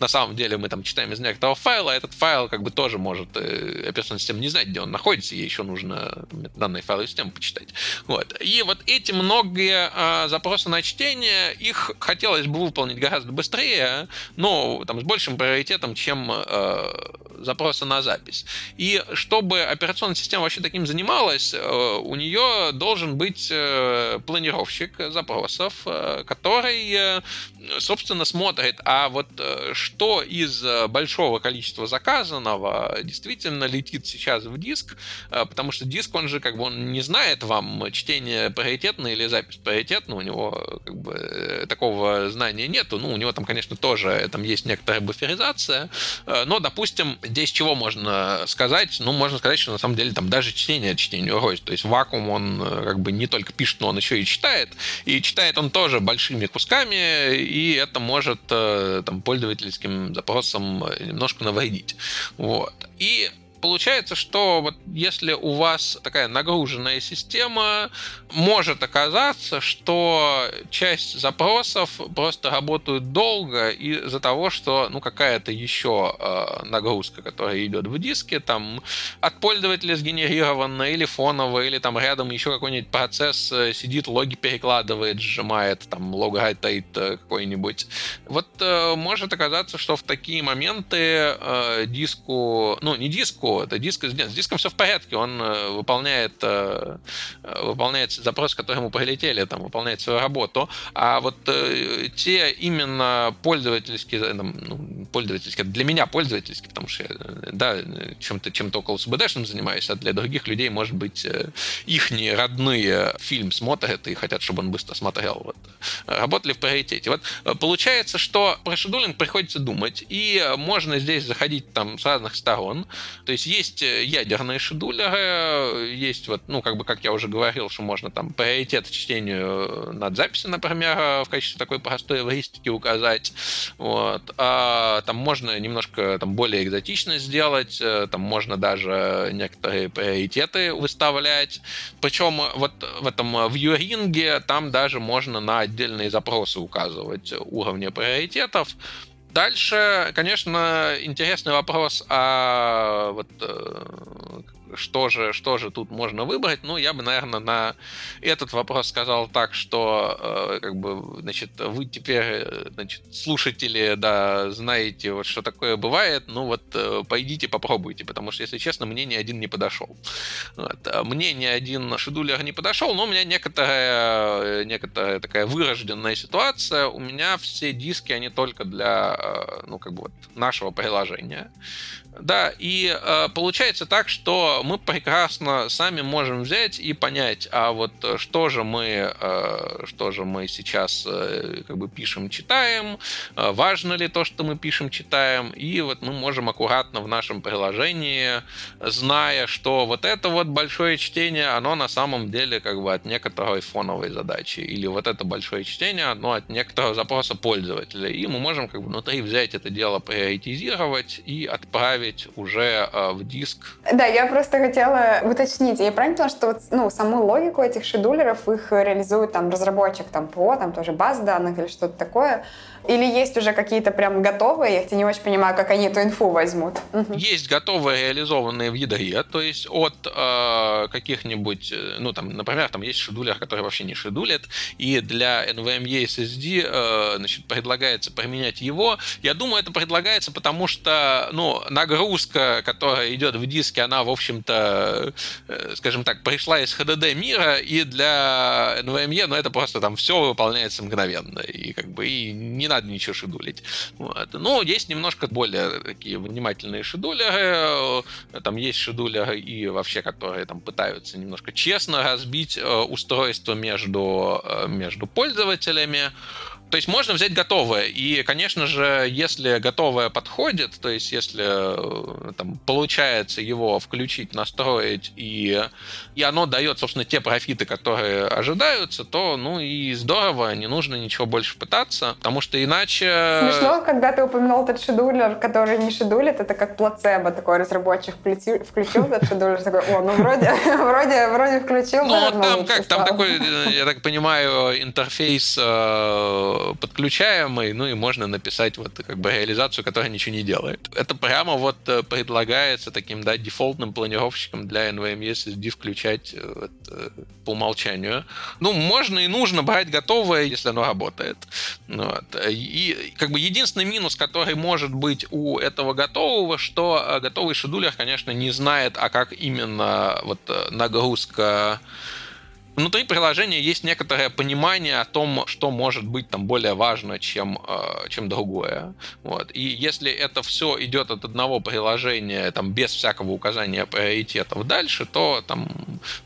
Speaker 3: на самом деле мы там читаем из некоторого файла, этот файл как бы тоже может э, операционная система не знать, где он находится, ей еще нужно данные файловой системы почитать. Вот. И вот эти многие э, запросы на чтение, их хотелось бы выполнить гораздо быстрее, но там с большим приоритетом, чем э, запросы на запись. И чтобы операционная система вообще таким занималась, э, у нее должен быть э, планировщик запросов, э, который, собственно, смотрит, а вот что из большого количества заказанного действительно летит сейчас в диск, потому что диск, он же как бы он не знает вам чтение приоритетно или запись приоритетна, у него как бы такого знания нету, ну, у него там, конечно, тоже там есть некоторая буферизация, но, допустим, здесь чего можно сказать? Ну, можно сказать, что на самом деле там даже чтение чтения уходит. То есть вакуум, он э, как бы не только пишет, но он еще и читает. И читает он тоже большими кусками, и это может э, там пользовательским запросам немножко навредить. Вот. И получается, что вот если у вас такая нагруженная система, может оказаться, что часть запросов просто работают долго из-за того, что ну какая-то еще э, нагрузка, которая идет в диске, там от пользователя сгенерированная или фоновая, или там рядом еще какой-нибудь процесс э, сидит, логи перекладывает, сжимает, там лог э, какой-нибудь. Вот э, может оказаться, что в такие моменты э, диску, ну не диску, это диск, нет, с диском все в порядке, он э, выполняет, э, выполняет запрос, который ему прилетели, там, выполняет свою работу, а вот э, те именно пользовательские, ну, пользовательские, для меня пользовательские, потому что я, да, чем-то чем около СУБДшным занимаюсь, а для других людей, может быть, их родные фильм смотрят и хотят, чтобы он быстро смотрел. Вот. Работали в приоритете. Вот получается, что про шедулинг приходится думать, и можно здесь заходить там с разных сторон. То есть есть э, ядерные шедулеры, есть вот, ну, как бы, как я уже говорил, что можно там приоритет чтению над записью, например, в качестве такой простой эвристики указать. Вот. А там можно немножко там более экзотично сделать, э, там можно даже некоторые приоритеты выставлять. Причем вот в этом вьюринге там даже можно на отдельные запросы указывать уровни приоритетов. Дальше, конечно, интересный вопрос, а вот э, что же, что же тут можно выбрать, ну, я бы, наверное, на этот вопрос сказал так, что, э, как бы, значит, вы теперь, значит, слушатели, да, знаете, вот что такое бывает, ну, вот, э, пойдите попробуйте, потому что, если честно, мне ни один не подошел. Вот. А мне ни один шедулер не подошел, но у меня некоторая, некоторая такая вырожденная ситуация, у меня все диски, они только для, э, ну, как бы, вот, нашего приложения. Да, и э, получается так, что мы прекрасно сами можем взять и понять, а вот э, что же мы, э, что же мы сейчас э, как бы пишем, читаем, э, важно ли то, что мы пишем, читаем, и вот мы можем аккуратно в нашем приложении, зная, что вот это вот большое чтение, оно на самом деле как бы от некоторой фоновой задачи, или вот это большое чтение, оно от некоторого запроса пользователя, и мы можем как бы внутри взять это дело, приоритизировать и отправить отправить уже э, в диск.
Speaker 2: Да, я просто хотела уточнить. Я правильно поняла, что вот, ну, саму логику этих шедулеров их реализует там разработчик там ПО, там тоже баз данных или что-то такое. Или есть уже какие-то прям готовые, я хотя не очень понимаю, как они эту инфу возьмут.
Speaker 3: Есть готовые, реализованные в ядре, то есть от э, каких-нибудь, э, ну там, например, там есть шедулер, который вообще не шедулит, и для NVMe SSD э, значит, предлагается применять его. Я думаю, это предлагается, потому что, ну, нагрузка, которая идет в диске, она, в общем-то, э, скажем так, пришла из HDD мира, и для NVMe, ну, это просто там все выполняется мгновенно, и как бы и не надо ничего шедулить. Вот. Но есть немножко более такие внимательные шедулеры. Там есть шедулеры и вообще, которые там пытаются немножко честно разбить э, устройство между, э, между пользователями. То есть можно взять готовое. И, конечно же, если готовое подходит, то есть если э, там, получается его включить, настроить, и, и оно дает, собственно, те профиты, которые ожидаются, то, ну и здорово, не нужно ничего больше пытаться, потому что иначе...
Speaker 2: Смешно, когда ты упомянул этот шедулер, который не шедулит, это как плацебо, такой разработчик включил, включил этот шедулер, такой, о, ну вроде, вроде, вроде включил,
Speaker 3: Ну, там как, там такой, э, я так понимаю, интерфейс э, подключаемый, ну и можно написать вот как бы реализацию, которая ничего не делает. Это прямо вот э, предлагается таким, да, дефолтным планировщиком для NVMe SSD включать вот, по умолчанию. Ну, можно и нужно брать готовое, если оно работает. Вот. И как бы единственный минус, который может быть у этого готового, что готовый шедулер, конечно, не знает, а как именно вот нагрузка Внутри приложения есть некоторое понимание о том, что может быть там более важно, чем, э, чем другое. Вот. И если это все идет от одного приложения, там, без всякого указания приоритетов дальше, то там,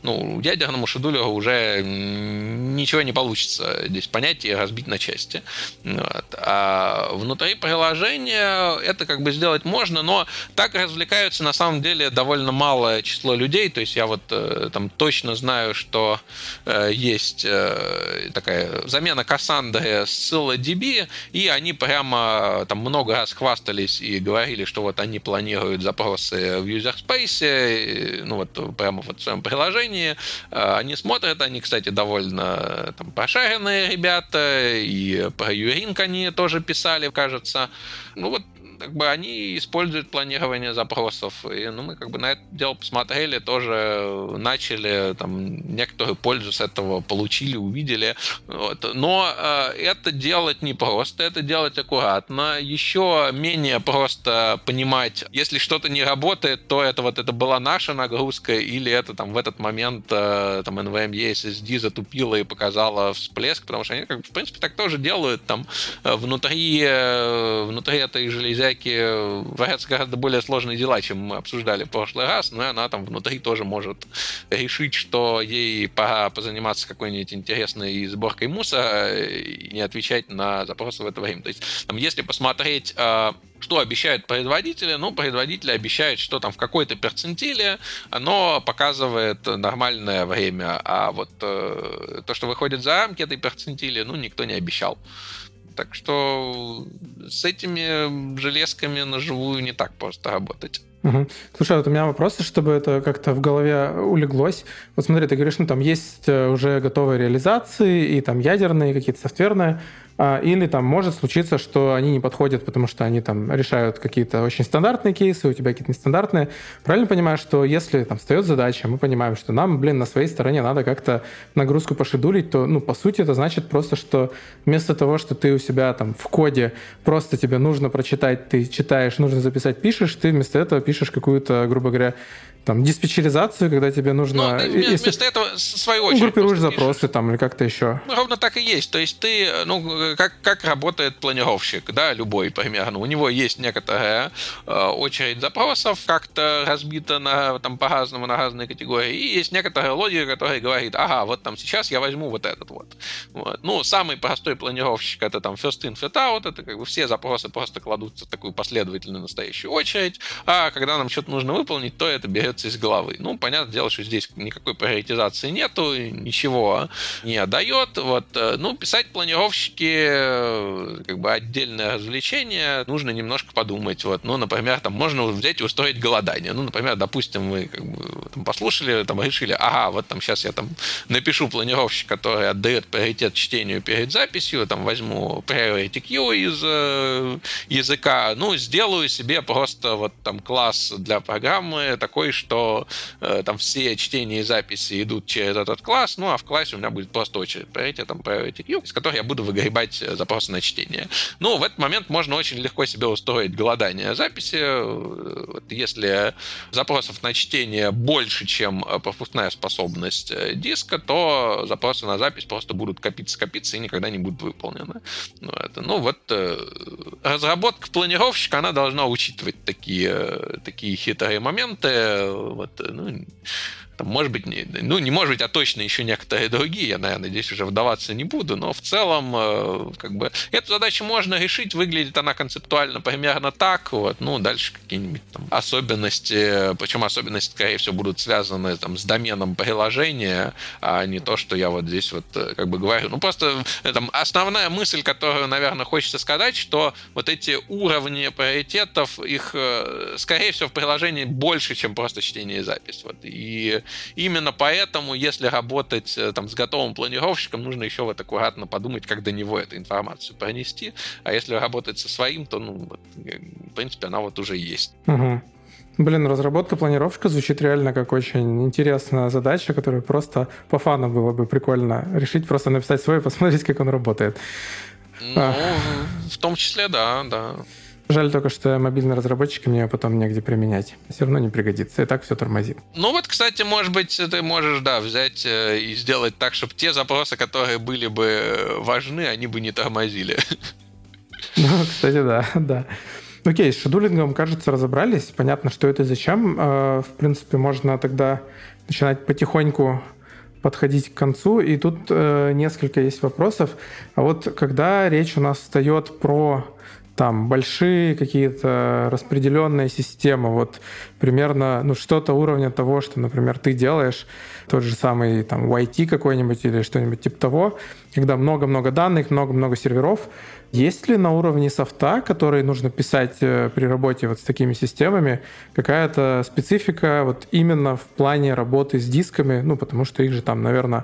Speaker 3: ну, ядерному шедулеру уже ничего не получится здесь понять и разбить на части. Вот. А внутри приложения это как бы сделать можно, но так развлекаются на самом деле довольно малое число людей. То есть я вот э, там точно знаю, что Э, есть э, такая замена Кассандры с ScyllaDB, и они прямо там много раз хвастались и говорили, что вот они планируют запросы в user space, ну вот прямо вот в своем приложении. Э, они смотрят, они, кстати, довольно там прошаренные ребята, и про Юринк они тоже писали, кажется. Ну вот как бы они используют планирование запросов. И ну, мы как бы на это дело посмотрели, тоже начали там некоторую пользу с этого получили, увидели. Вот. Но э, это делать не просто, это делать аккуратно. Еще менее просто понимать, если что-то не работает, то это вот это была наша нагрузка, или это там в этот момент э, там NVMe SSD затупила и показала всплеск, потому что они, как, в принципе, так тоже делают там э, внутри, э, внутри этой железяки всякие творятся гораздо более сложные дела, чем мы обсуждали в прошлый раз, но она там внутри тоже может решить, что ей пора позаниматься какой-нибудь интересной сборкой мусора и не отвечать на запросы в это время. То есть, там, если посмотреть а, что обещают производители? Ну, производители обещают, что там в какой-то перцентиле оно показывает нормальное время, а вот э, то, что выходит за рамки этой перцентили, ну, никто не обещал. Так что с этими железками на живую не так просто работать.
Speaker 1: Угу. Слушай, вот у меня вопрос, чтобы это как-то в голове улеглось. Вот смотри, ты говоришь, ну там есть э, уже готовые реализации и там ядерные, какие-то софтверные. А, или там может случиться, что они не подходят, потому что они там решают какие-то очень стандартные кейсы, у тебя какие-то нестандартные. Правильно понимаю, что если там встает задача, мы понимаем, что нам, блин, на своей стороне надо как-то нагрузку пошедулить, то, ну, по сути, это значит просто, что вместо того, что ты у себя там в коде просто тебе нужно прочитать, ты читаешь, нужно записать, пишешь, ты вместо этого пишешь какую-то, грубо говоря, там, диспетчеризацию, когда тебе нужно...
Speaker 3: Ну, ты вместо если... этого, в свою очередь...
Speaker 1: Группируешь запросы там или как-то еще.
Speaker 3: Ну, ровно так и есть. То есть ты, ну, как, как работает планировщик, да, любой примерно. У него есть некоторая э, очередь запросов, как-то разбита на, там, по-разному на разные категории, и есть некоторая логика, которая говорит, ага, вот там сейчас я возьму вот этот вот. вот. Ну, самый простой планировщик это там first in, first out, это как бы все запросы просто кладутся в такую последовательную настоящую очередь, а когда нам что-то нужно выполнить, то это берет берется из головы. Ну, понятное дело, что здесь никакой приоритизации нету, ничего не отдает. Вот, э, ну, писать планировщики э, как бы отдельное развлечение, нужно немножко подумать. Вот, ну, например, там можно взять и устроить голодание. Ну, например, допустим, мы как бы, там, послушали, там решили, ага, вот там сейчас я там напишу планировщик, который отдает приоритет чтению перед записью, там возьму priority queue из э, языка, ну, сделаю себе просто вот там класс для программы такой, что э, там все чтения и записи идут через этот класс, ну а в классе у меня будет просто очередь приоритетом priority queue, из которой я буду выгребать э, запросы на чтение. Ну, в этот момент можно очень легко себе устроить голодание записи. Э, вот, если запросов на чтение больше, чем э, пропускная способность диска, то запросы на запись просто будут копиться-копиться и никогда не будут выполнены. Ну, это, ну вот разработка планировщика, она должна учитывать такие, такие хитрые моменты, う、終わったのに。Там, может быть, не, ну, не может быть, а точно еще некоторые другие, я, наверное, здесь уже вдаваться не буду, но в целом, э, как бы, эту задачу можно решить, выглядит она концептуально примерно так, вот, ну, дальше какие-нибудь там особенности, причем особенности, скорее всего, будут связаны там с доменом приложения, а не то, что я вот здесь вот э, как бы говорю. Ну, просто э, там основная мысль, которую, наверное, хочется сказать, что вот эти уровни приоритетов, их, скорее всего, в приложении больше, чем просто чтение и запись. Вот. И именно поэтому, если работать э, там, с готовым планировщиком, нужно еще вот аккуратно подумать, как до него эту информацию пронести. А если работать со своим, то, ну, вот, э, в принципе, она вот уже есть.
Speaker 1: Угу. Блин, разработка планировщика звучит реально как очень интересная задача, которую просто по фану было бы прикольно решить, просто написать свой и посмотреть, как он работает.
Speaker 3: Ну, а. в том числе, да, да.
Speaker 1: Жаль только, что мобильный разработчик мне потом негде применять. Все равно не пригодится. И так все тормозит.
Speaker 3: Ну вот, кстати, может быть, ты можешь, да, взять э, и сделать так, чтобы те запросы, которые были бы э, важны, они бы не тормозили.
Speaker 1: Ну, кстати, да, да. Окей, с шедулингом, кажется, разобрались. Понятно, что это и зачем. Э, в принципе, можно тогда начинать потихоньку подходить к концу. И тут несколько есть вопросов. А вот когда речь у нас встает про там большие какие-то распределенные системы, вот примерно ну, что-то уровня того, что, например, ты делаешь, тот же самый там YT какой-нибудь или что-нибудь типа того, когда много-много данных, много-много серверов. Есть ли на уровне софта, который нужно писать э, при работе вот с такими системами, какая-то специфика вот именно в плане работы с дисками? Ну, потому что их же там, наверное,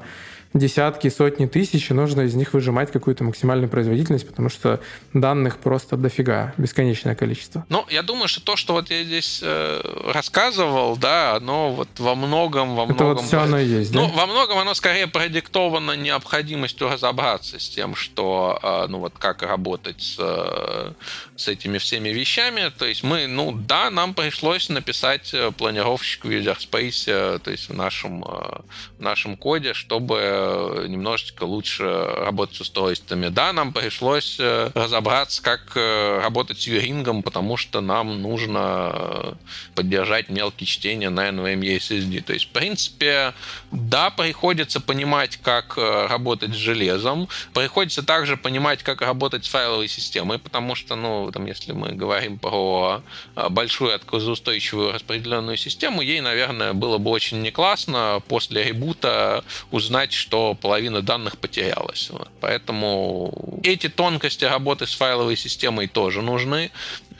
Speaker 1: десятки, сотни тысяч, и нужно из них выжимать какую-то максимальную производительность, потому что данных просто дофига, бесконечное количество.
Speaker 3: Ну, я думаю, что то, что вот я здесь э, рассказывал, да, оно вот во многом, во
Speaker 1: Это
Speaker 3: многом...
Speaker 1: вот все оно и есть,
Speaker 3: Ну,
Speaker 1: да?
Speaker 3: во многом оно скорее продиктовано необходимостью разобраться с тем, что, э, ну, вот как работать с, э, с этими всеми вещами. То есть мы, ну, да, нам пришлось написать э, планировщик в user space, э, то есть в нашем, э, в нашем коде, чтобы немножечко лучше работать с устройствами. Да, нам пришлось э, разобраться, как э, работать с юрингом, потому что нам нужно э, поддержать мелкие чтения на NVMe SSD. То есть, в принципе, да, приходится понимать, как работать с железом, приходится также понимать, как работать с файловой системой, потому что, ну, там, если мы говорим про большую отказоустойчивую распределенную систему, ей, наверное, было бы очень не классно после ребута узнать, что половина данных потерялась. Поэтому эти тонкости работы с файловой системой тоже нужны.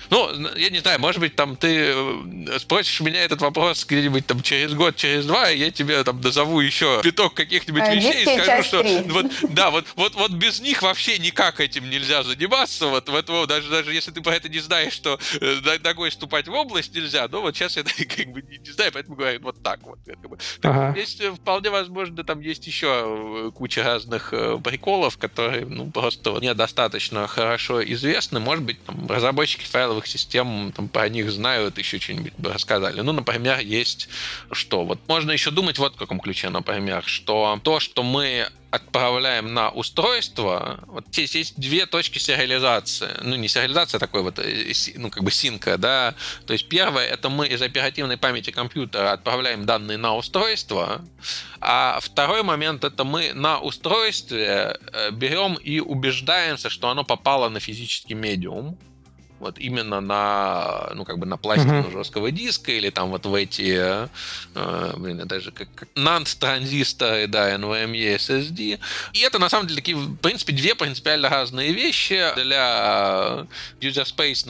Speaker 3: Ну, я не знаю, может быть, там ты э, спросишь меня этот вопрос где-нибудь там через год, через два, и я тебе там назову еще пяток каких-нибудь а, вещей и скажу, что вот, да, вот, вот, вот без них вообще никак этим нельзя заниматься. Вот, вот, вот даже, даже если ты про это не знаешь, что э, ногой ступать в область нельзя, ну вот сейчас я как бы не, не знаю, поэтому говорю вот так вот. Как бы. так, ага. Есть э, вполне возможно, там есть еще куча разных приколов, которые ну, просто недостаточно хорошо известны. Может быть, там, разработчики файлов файловых систем, там, про них знают, еще что-нибудь бы рассказали. Ну, например, есть что? Вот можно еще думать вот в каком ключе, например, что то, что мы отправляем на устройство, вот здесь есть две точки сериализации. Ну, не сериализация, а такой вот, э, ну, как бы синка, да. То есть первое, это мы из оперативной памяти компьютера отправляем данные на устройство, а второй момент, это мы на устройстве э, берем и убеждаемся, что оно попало на физический медиум, вот именно на, ну, как бы на пластину uh-huh. жесткого диска или там вот в эти, э, блин, даже как, как NAND-транзисторы, да, NVMe SSD. И это, на самом деле, такие, в принципе, две принципиально разные вещи. Для user space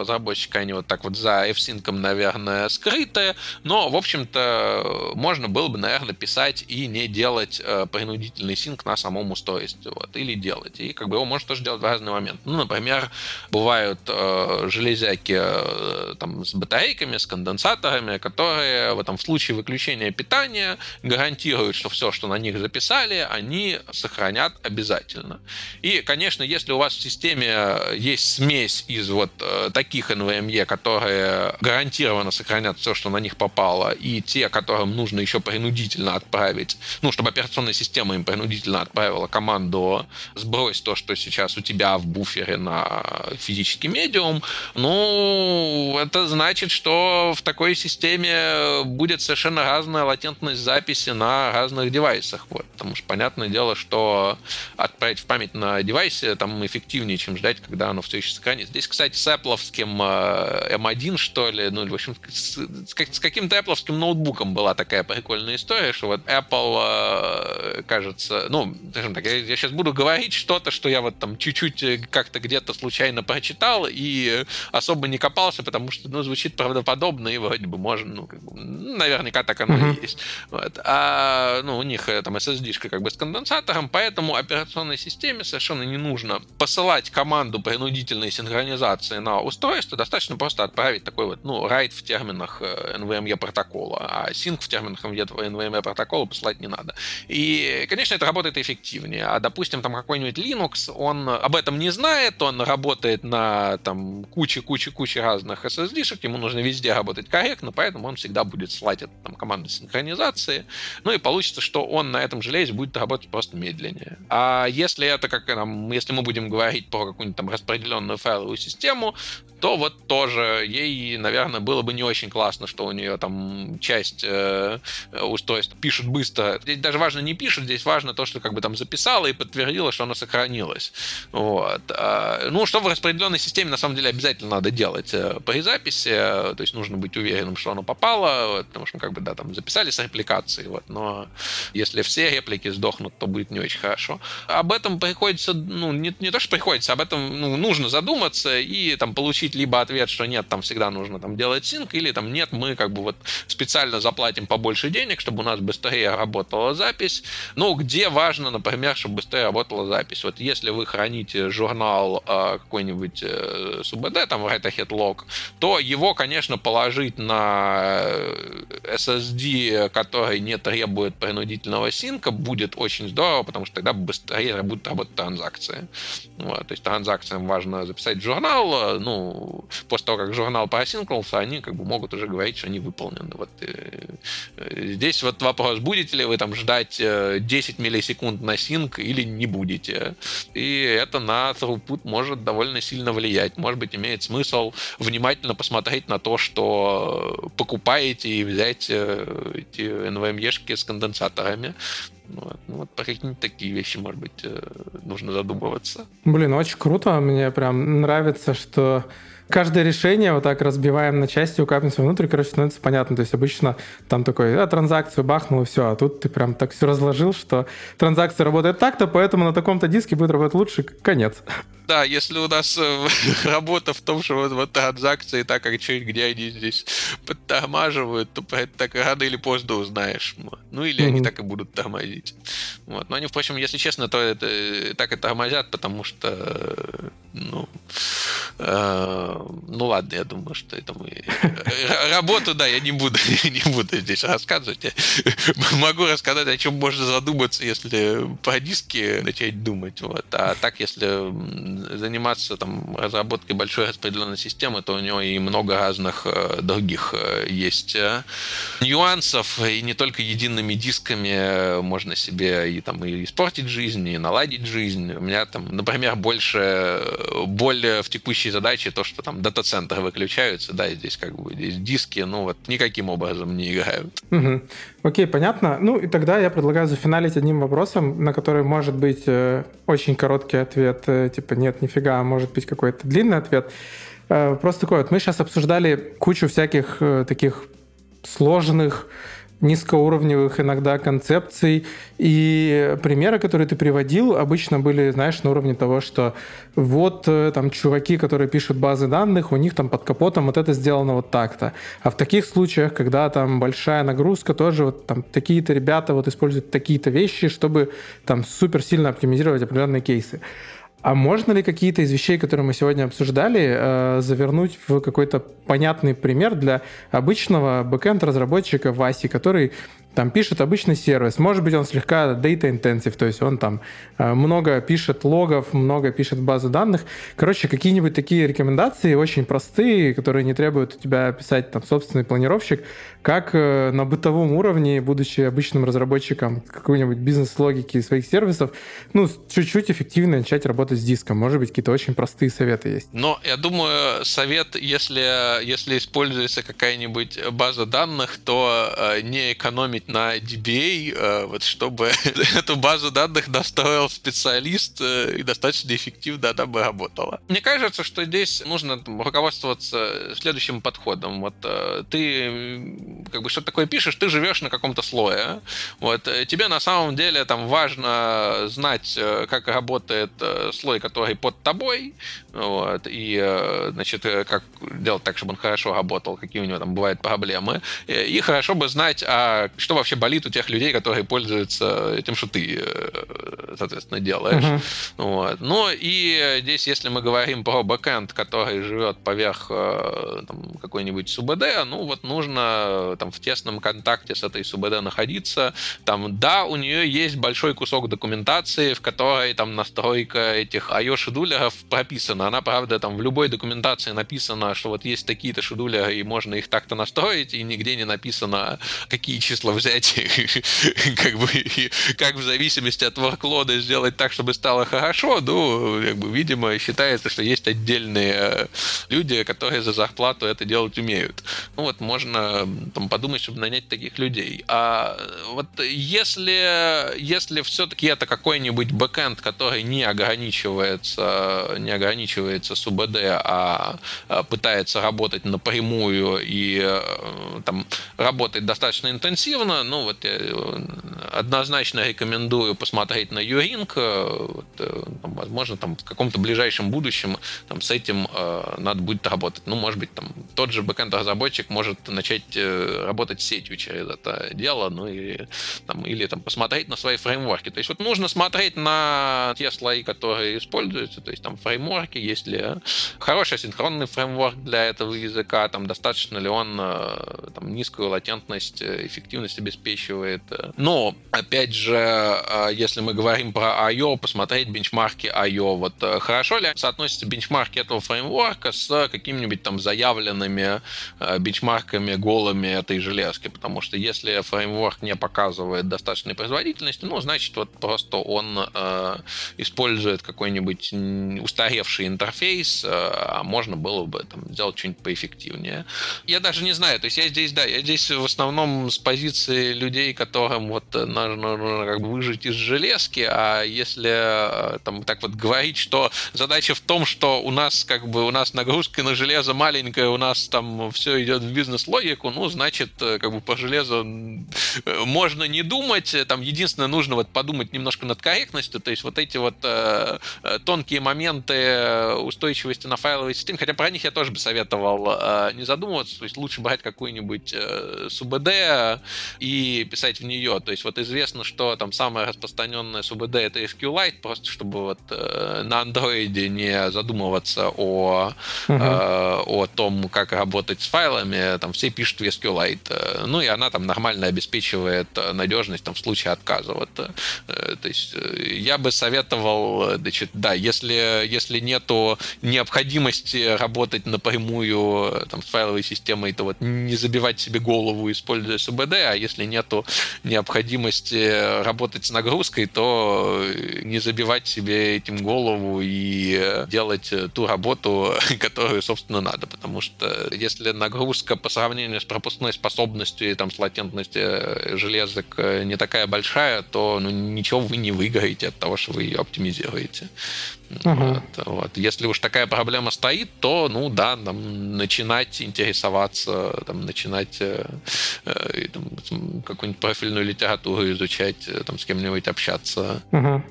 Speaker 3: разработчика они вот так вот за F-Sync, наверное, скрыты, но, в общем-то, можно было бы, наверное, писать и не делать э, принудительный синк на самом устройстве, вот, или делать. И как бы его можно тоже делать в разный момент. Ну, например, бывают э, Э, железяки э, там, с батарейками, с конденсаторами, которые в этом в случае выключения питания гарантируют, что все, что на них записали, они сохранят обязательно. И, конечно, если у вас в системе есть смесь из вот э, таких NVMe, которые гарантированно сохранят все, что на них попало, и те, которым нужно еще принудительно отправить, ну, чтобы операционная система им принудительно отправила команду сбрось то, что сейчас у тебя в буфере на физический медиа, Medium, ну, это значит, что в такой системе будет совершенно разная латентность записи на разных девайсах. Вот. Потому что понятное дело, что отправить в память на девайсе там эффективнее, чем ждать, когда оно все еще сохранится. Здесь, кстати, с Apple M1, эм что ли, ну, в общем, с, с каким-то Apple ноутбуком была такая прикольная история, что вот Apple, э, кажется, ну, скажем так, я, я сейчас буду говорить что-то, что я вот там чуть-чуть э, как-то где-то случайно прочитал особо не копался, потому что, ну, звучит правдоподобно и вроде бы можно, ну, как бы, наверняка так оно mm-hmm. и есть. Вот. А, ну, у них э, там SSD-шка как бы с конденсатором, поэтому операционной системе совершенно не нужно посылать команду принудительной синхронизации на устройство, достаточно просто отправить такой вот, ну, write в терминах NVMe протокола, а sync в терминах NVMe протокола посылать не надо. И, конечно, это работает эффективнее. А, допустим, там какой-нибудь Linux, он об этом не знает, он работает на там куче-куче-куче разных SSD-шек, ему нужно везде работать корректно, поэтому он всегда будет слать эту там, команду синхронизации. Ну и получится, что он на этом железе будет работать просто медленнее. А если это как там, если мы будем говорить про какую-нибудь там распределенную файловую систему, то вот тоже ей, наверное, было бы не очень классно, что у нее там часть э, устройств пишет быстро. Здесь даже важно не пишет, здесь важно то, что как бы там записала и подтвердила, что оно сохранилось. Вот. А, ну, что в распределенной системе на самом деле обязательно надо делать э, при записи, то есть нужно быть уверенным, что оно попало, потому что как бы да, там записали с репликацией, вот, но если все реплики сдохнут, то будет не очень хорошо. Об этом приходится, ну, не, не то, что приходится, об этом ну, нужно задуматься и там получить получить либо ответ, что нет, там всегда нужно там делать синк, или там нет, мы как бы вот специально заплатим побольше денег, чтобы у нас быстрее работала запись. Ну, где важно, например, чтобы быстрее работала запись. Вот если вы храните журнал э, какой-нибудь э, СУБД, там Write Ahead Log, то его, конечно, положить на SSD, который не требует принудительного синка, будет очень здорово, потому что тогда быстрее будут работать транзакции. Вот, то есть транзакциям важно записать журнал, ну, после того, как журнал просинкнулся, они как бы могут уже говорить, что они выполнены. Вот, э, э, здесь вот вопрос, будете ли вы там ждать 10 э, миллисекунд на синк или не будете. И это на throughput может довольно сильно влиять. Может быть, имеет смысл внимательно посмотреть на то, что покупаете и взять эти NVMe-шки с конденсаторами. Вот. Ну, вот по какие-нибудь такие вещи, может быть, нужно задумываться.
Speaker 1: Блин, очень круто. Мне прям нравится, что каждое решение вот так разбиваем на части, укапиваемся внутрь, короче, становится понятно. То есть обычно там такой, а, транзакцию бахнул, и все. А тут ты прям так все разложил, что транзакция работает так-то, поэтому на таком-то диске будет работать лучше, конец.
Speaker 3: Да, если у нас э, работа в том, что вот, вот транзакции так как чуть где они здесь подтормаживают, то это так рано или поздно узнаешь. Ну или mm-hmm. они так и будут тормозить. Вот. Но они, впрочем, если честно, то это э, так и тормозят, потому что ну, э, ну ладно, я думаю, что это мы... Работу, да, я не буду, не буду здесь рассказывать. Я могу рассказать, о чем можно задуматься, если по диски начать думать. Вот. А так, если заниматься там, разработкой большой распределенной системы, то у него и много разных э, других э, есть э, нюансов, и не только едиными дисками можно себе и, там, и испортить жизнь, и наладить жизнь. У меня там, например, больше боль в текущей задаче то, что там дата-центры выключаются, да, здесь как бы здесь диски, ну вот никаким образом не играют.
Speaker 1: Угу. Окей, понятно. Ну и тогда я предлагаю зафиналить одним вопросом, на который может быть э, очень короткий ответ, э, типа нет, нифига, а может быть какой-то длинный ответ. Э, просто такой вот, мы сейчас обсуждали кучу всяких таких сложных низкоуровневых иногда концепций. И примеры, которые ты приводил, обычно были, знаешь, на уровне того, что вот э, там чуваки, которые пишут базы данных, у них там под капотом вот это сделано вот так-то. А в таких случаях, когда там большая нагрузка, тоже вот там такие-то ребята вот используют такие-то вещи, чтобы там супер сильно оптимизировать определенные кейсы. А можно ли какие-то из вещей, которые мы сегодня обсуждали, э, завернуть в какой-то понятный пример для обычного бэкенд-разработчика Васи, который там пишет обычный сервис. Может быть, он слегка data intensive, то есть он там э, много пишет логов, много пишет базы данных. Короче, какие-нибудь такие рекомендации очень простые, которые не требуют у тебя писать там собственный планировщик, как э, на бытовом уровне, будучи обычным разработчиком какой-нибудь бизнес-логики своих сервисов, ну, чуть-чуть эффективнее начать работать с диском. Может быть, какие-то очень простые советы есть.
Speaker 3: Но я думаю, совет, если, если используется какая-нибудь база данных, то э, не экономить на DBA, э, вот чтобы эту базу данных достроил специалист э, и достаточно эффективно она бы работала. Мне кажется, что здесь нужно руководствоваться следующим подходом. Вот э, ты как бы что такое пишешь, ты живешь на каком-то слое. Вот. Тебе на самом деле там важно знать, как работает слой, который под тобой, вот, и, значит, как делать так, чтобы он хорошо работал, какие у него там бывают проблемы. И хорошо бы знать, а что вообще болит у тех людей, которые пользуются тем, что ты, соответственно, делаешь. Uh-huh. Вот. Ну и здесь, если мы говорим про бэкэнд, который живет поверх там, какой-нибудь СУБД, ну вот нужно там в тесном контакте с этой СУБД находиться. Там, да, у нее есть большой кусок документации, в которой там настройка этих IO-шедулеров прописана. Она, правда, там в любой документации написано, что вот есть такие-то шедулеры, и можно их так-то настроить, и нигде не написано, какие числа взять, как бы, как в зависимости от ворклода сделать так, чтобы стало хорошо. Ну, как бы, видимо, считается, что есть отдельные люди, которые за зарплату это делать умеют. Ну вот можно там, подумать, чтобы нанять таких людей. А вот если, если все-таки это какой-нибудь бэкэнд, который не ограничивается, не ограничивается с УБД, а, а пытается работать напрямую и э, там работать достаточно интенсивно, ну вот я однозначно рекомендую посмотреть на Юринг. Вот, э, там, возможно, там в каком-то ближайшем будущем там, с этим э, надо будет работать. Ну, может быть, там тот же бэкэнд-разработчик может начать э, работать сетью через это дело, ну и там, или там посмотреть на свои фреймворки. То есть вот нужно смотреть на те слои, которые используются, то есть там фреймворки, есть ли хороший синхронный фреймворк для этого языка, там достаточно ли он э, там, низкую латентность, э, эффективность обеспечивает. Но, опять же, э, если мы говорим про I.O., посмотреть бенчмарки I.O. Вот хорошо ли соотносятся бенчмарки этого фреймворка с какими-нибудь там заявленными бенчмарками голыми этой железки, потому что если фреймворк не показывает достаточной производительности, ну, значит, вот просто он э, использует какой-нибудь устаревший интерфейс, э, а можно было бы там сделать что-нибудь поэффективнее. Я даже не знаю, то есть я здесь, да, я здесь в основном с позиции людей, которым вот нужно, нужно как бы выжить из железки, а если э, там так вот говорить, что задача в том, что у нас как бы у нас нагрузка на железо маленькая, у нас там все идет в бизнес-логику, ну, значит, э, как бы по железу э, можно не думать, э, там единственное нужно вот подумать немножко над корректностью, то есть вот эти вот э, тонкие моменты устойчивости на файловой системе, хотя про них я тоже бы советовал э, не задумываться, то есть лучше брать какую-нибудь э, SUBD и писать в нее, то есть вот известно, что там самая распространенная SUBD это SQLite, просто чтобы вот э, на андроиде не задумываться о, э, о том, как работать с файлами, там все пишут в SQLite, ну и она там нормально обеспечивает надежность там, в случае отказа. Вот, то есть я бы советовал, значит, да, если, если нету необходимости работать напрямую там, с файловой системой, то вот не забивать себе голову, используя СУБД, а если нету необходимости работать с нагрузкой, то не забивать себе этим голову и делать ту работу, которую, собственно, надо. Потому что если нагрузка по сравнению с пропускной способностью и там, с латентностью э, железок э, не такая большая, то ну, ничего вы не выиграете от того, что вы ее оптимизируете. Uh-huh. Вот, вот. Если уж такая проблема стоит, то, ну да, там, начинать интересоваться, там, начинать э, э, какую-нибудь профильную литературу изучать, э, там, с кем-нибудь общаться.
Speaker 1: Uh-huh.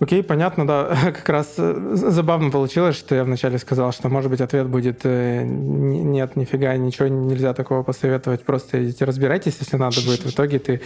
Speaker 1: Окей, понятно, да. Как раз э, забавно получилось, что я вначале сказал, что, может быть, ответ будет э, нет, нифига, ничего нельзя такого посоветовать, просто идите разбирайтесь, если надо будет. В итоге ты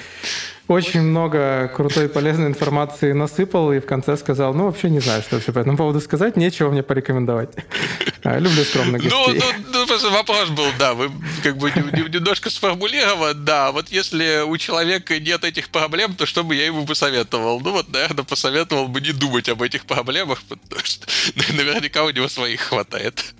Speaker 1: очень много крутой полезной информации насыпал и в конце сказал, ну, вообще не знаю, что вообще по этому поводу сказать, нечего мне порекомендовать. Люблю скромных
Speaker 3: ну,
Speaker 1: гостей.
Speaker 3: Ну, ну, вопрос был, да, вы как бы немножко сформулирован, да, вот если у человека нет этих проблем, то что бы я ему посоветовал? Ну вот, наверное, посоветовал бы не думать об этих проблемах, потому что наверняка у него своих хватает.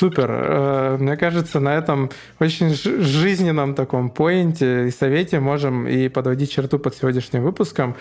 Speaker 1: Супер. Э, мне кажется, на этом очень жизненном таком поинте и совете можем и подводить черту под сегодняшним выпуском.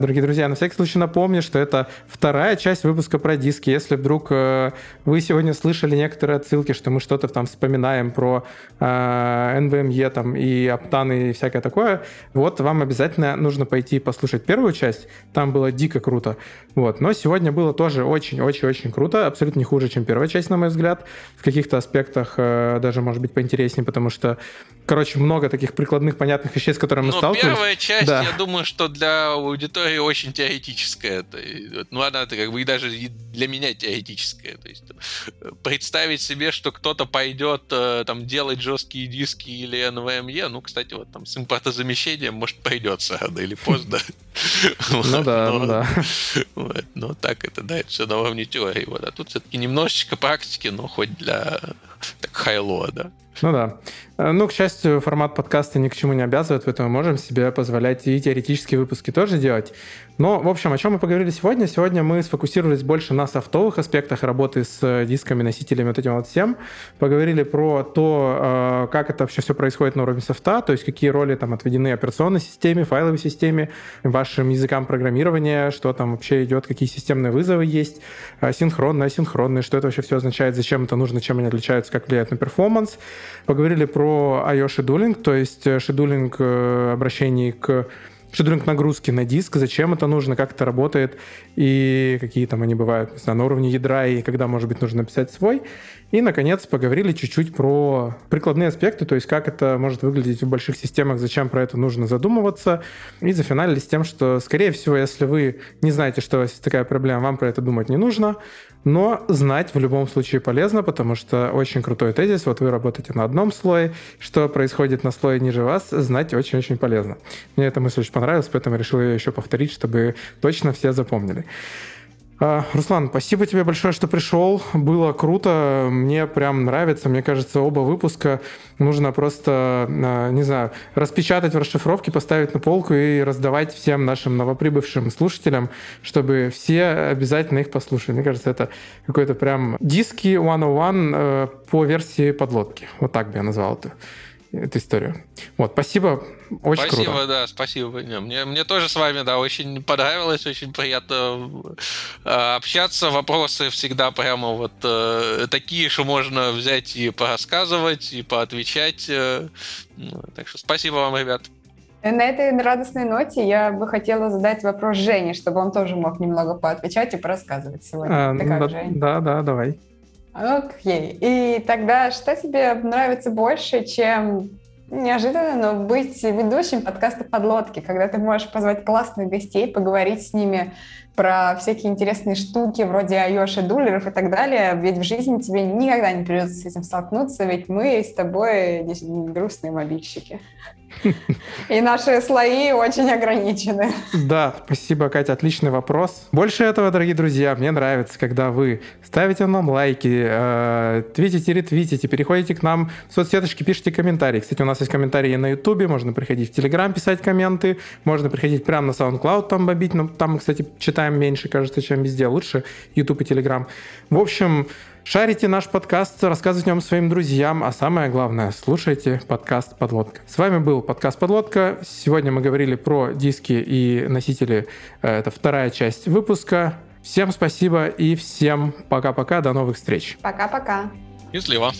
Speaker 1: Дорогие друзья, на всякий случай напомню, что это вторая часть выпуска про диски. Если вдруг э, вы сегодня слышали некоторые отсылки, что мы что-то там вспоминаем про э, NVMe там, и оптаны и всякое такое, вот вам обязательно нужно пойти послушать первую часть. Там было дико круто. Вот. Но сегодня было тоже очень-очень-очень круто. Абсолютно не хуже, чем первая часть, на мой взгляд. В каких-то аспектах э, даже, может быть, поинтереснее, потому что, короче, много таких прикладных, понятных вещей, с которыми мы
Speaker 3: Но
Speaker 1: сталкивались.
Speaker 3: первая часть, да. я думаю, что для аудитории очень теоретическая. Это, ну, она как бы и даже для меня теоретическая. То есть э, представить себе, что кто-то пойдет э, там делать жесткие диски или NVMe, ну, кстати, вот там с импортозамещением, может, придется рано или поздно.
Speaker 1: Ну да, ну да.
Speaker 3: Но так это, да, это все на уровне теории. А тут все-таки немножечко практики, но хоть для так хайло, да.
Speaker 1: Ну да. Э, ну, к счастью, формат подкаста ни к чему не обязывает, поэтому можем себе позволять и теоретические выпуски тоже делать. Но, в общем, о чем мы поговорили сегодня? Сегодня мы сфокусировались больше на софтовых аспектах работы с дисками, носителями, вот этим вот всем. Поговорили про то, э, как это вообще все происходит на уровне софта, то есть какие роли там отведены операционной системе, файловой системе, вашим языкам программирования, что там вообще идет, какие системные вызовы есть, э, синхронные, асинхронные, что это вообще все означает, зачем это нужно, чем они отличаются, как влияет на перформанс. Поговорили про IO шедулинг, то есть шедулинг обращений к шедулинг нагрузки на диск, зачем это нужно, как это работает и какие там они бывают, не знаю, на уровне ядра и когда, может быть, нужно написать свой. И, наконец, поговорили чуть-чуть про прикладные аспекты, то есть как это может выглядеть в больших системах, зачем про это нужно задумываться. И зафиналили с тем, что, скорее всего, если вы не знаете, что у вас есть такая проблема, вам про это думать не нужно. Но знать в любом случае полезно, потому что очень крутой тезис. Вот вы работаете на одном слое, что происходит на слое ниже вас, знать очень-очень полезно. Мне эта мысль очень понравилась, поэтому решил ее еще повторить, чтобы точно все запомнили. А, Руслан, спасибо тебе большое, что пришел. Было круто. Мне прям нравится. Мне кажется, оба выпуска нужно просто, а, не знаю, распечатать в расшифровке, поставить на полку и раздавать всем нашим новоприбывшим слушателям, чтобы все обязательно их послушали. Мне кажется, это какой-то прям диски 101 э, по версии подлодки. Вот так бы я назвал это эту историю. Вот, спасибо, очень
Speaker 3: спасибо,
Speaker 1: круто.
Speaker 3: да, спасибо. Мне, мне тоже с вами, да, очень понравилось, очень приятно э, общаться. Вопросы всегда прямо вот э, такие, что можно взять и порассказывать, и поотвечать. Э, ну, так что спасибо вам, ребят.
Speaker 2: На этой радостной ноте я бы хотела задать вопрос Жене, чтобы он тоже мог немного поотвечать и порассказывать сегодня.
Speaker 1: А, как, да, Жень? да, да, давай.
Speaker 2: Окей. И тогда что тебе нравится больше, чем неожиданно, но быть ведущим подкаста «Подлодки», когда ты можешь позвать классных гостей, поговорить с ними про всякие интересные штуки вроде Айоши, дулеров и так далее, ведь в жизни тебе никогда не придется с этим столкнуться, ведь мы с тобой грустные мобильщики. И наши слои очень ограничены.
Speaker 1: Да, спасибо, Катя, отличный вопрос. Больше этого, дорогие друзья, мне нравится, когда вы ставите нам лайки, э, твитите, ретвитите, переходите к нам в соцсеточки, пишите комментарии. Кстати, у нас есть комментарии на Ютубе, можно приходить в Телеграм писать комменты, можно приходить прямо на SoundCloud там бобить, но там, кстати, читаем меньше, кажется, чем везде. Лучше YouTube и Telegram. В общем, Шарите наш подкаст, рассказывайте о нем своим друзьям, а самое главное, слушайте подкаст «Подлодка». С вами был подкаст «Подлодка». Сегодня мы говорили про диски и носители. Это вторая часть выпуска. Всем спасибо и всем пока-пока. До новых встреч.
Speaker 2: Пока-пока.
Speaker 3: Счастливо.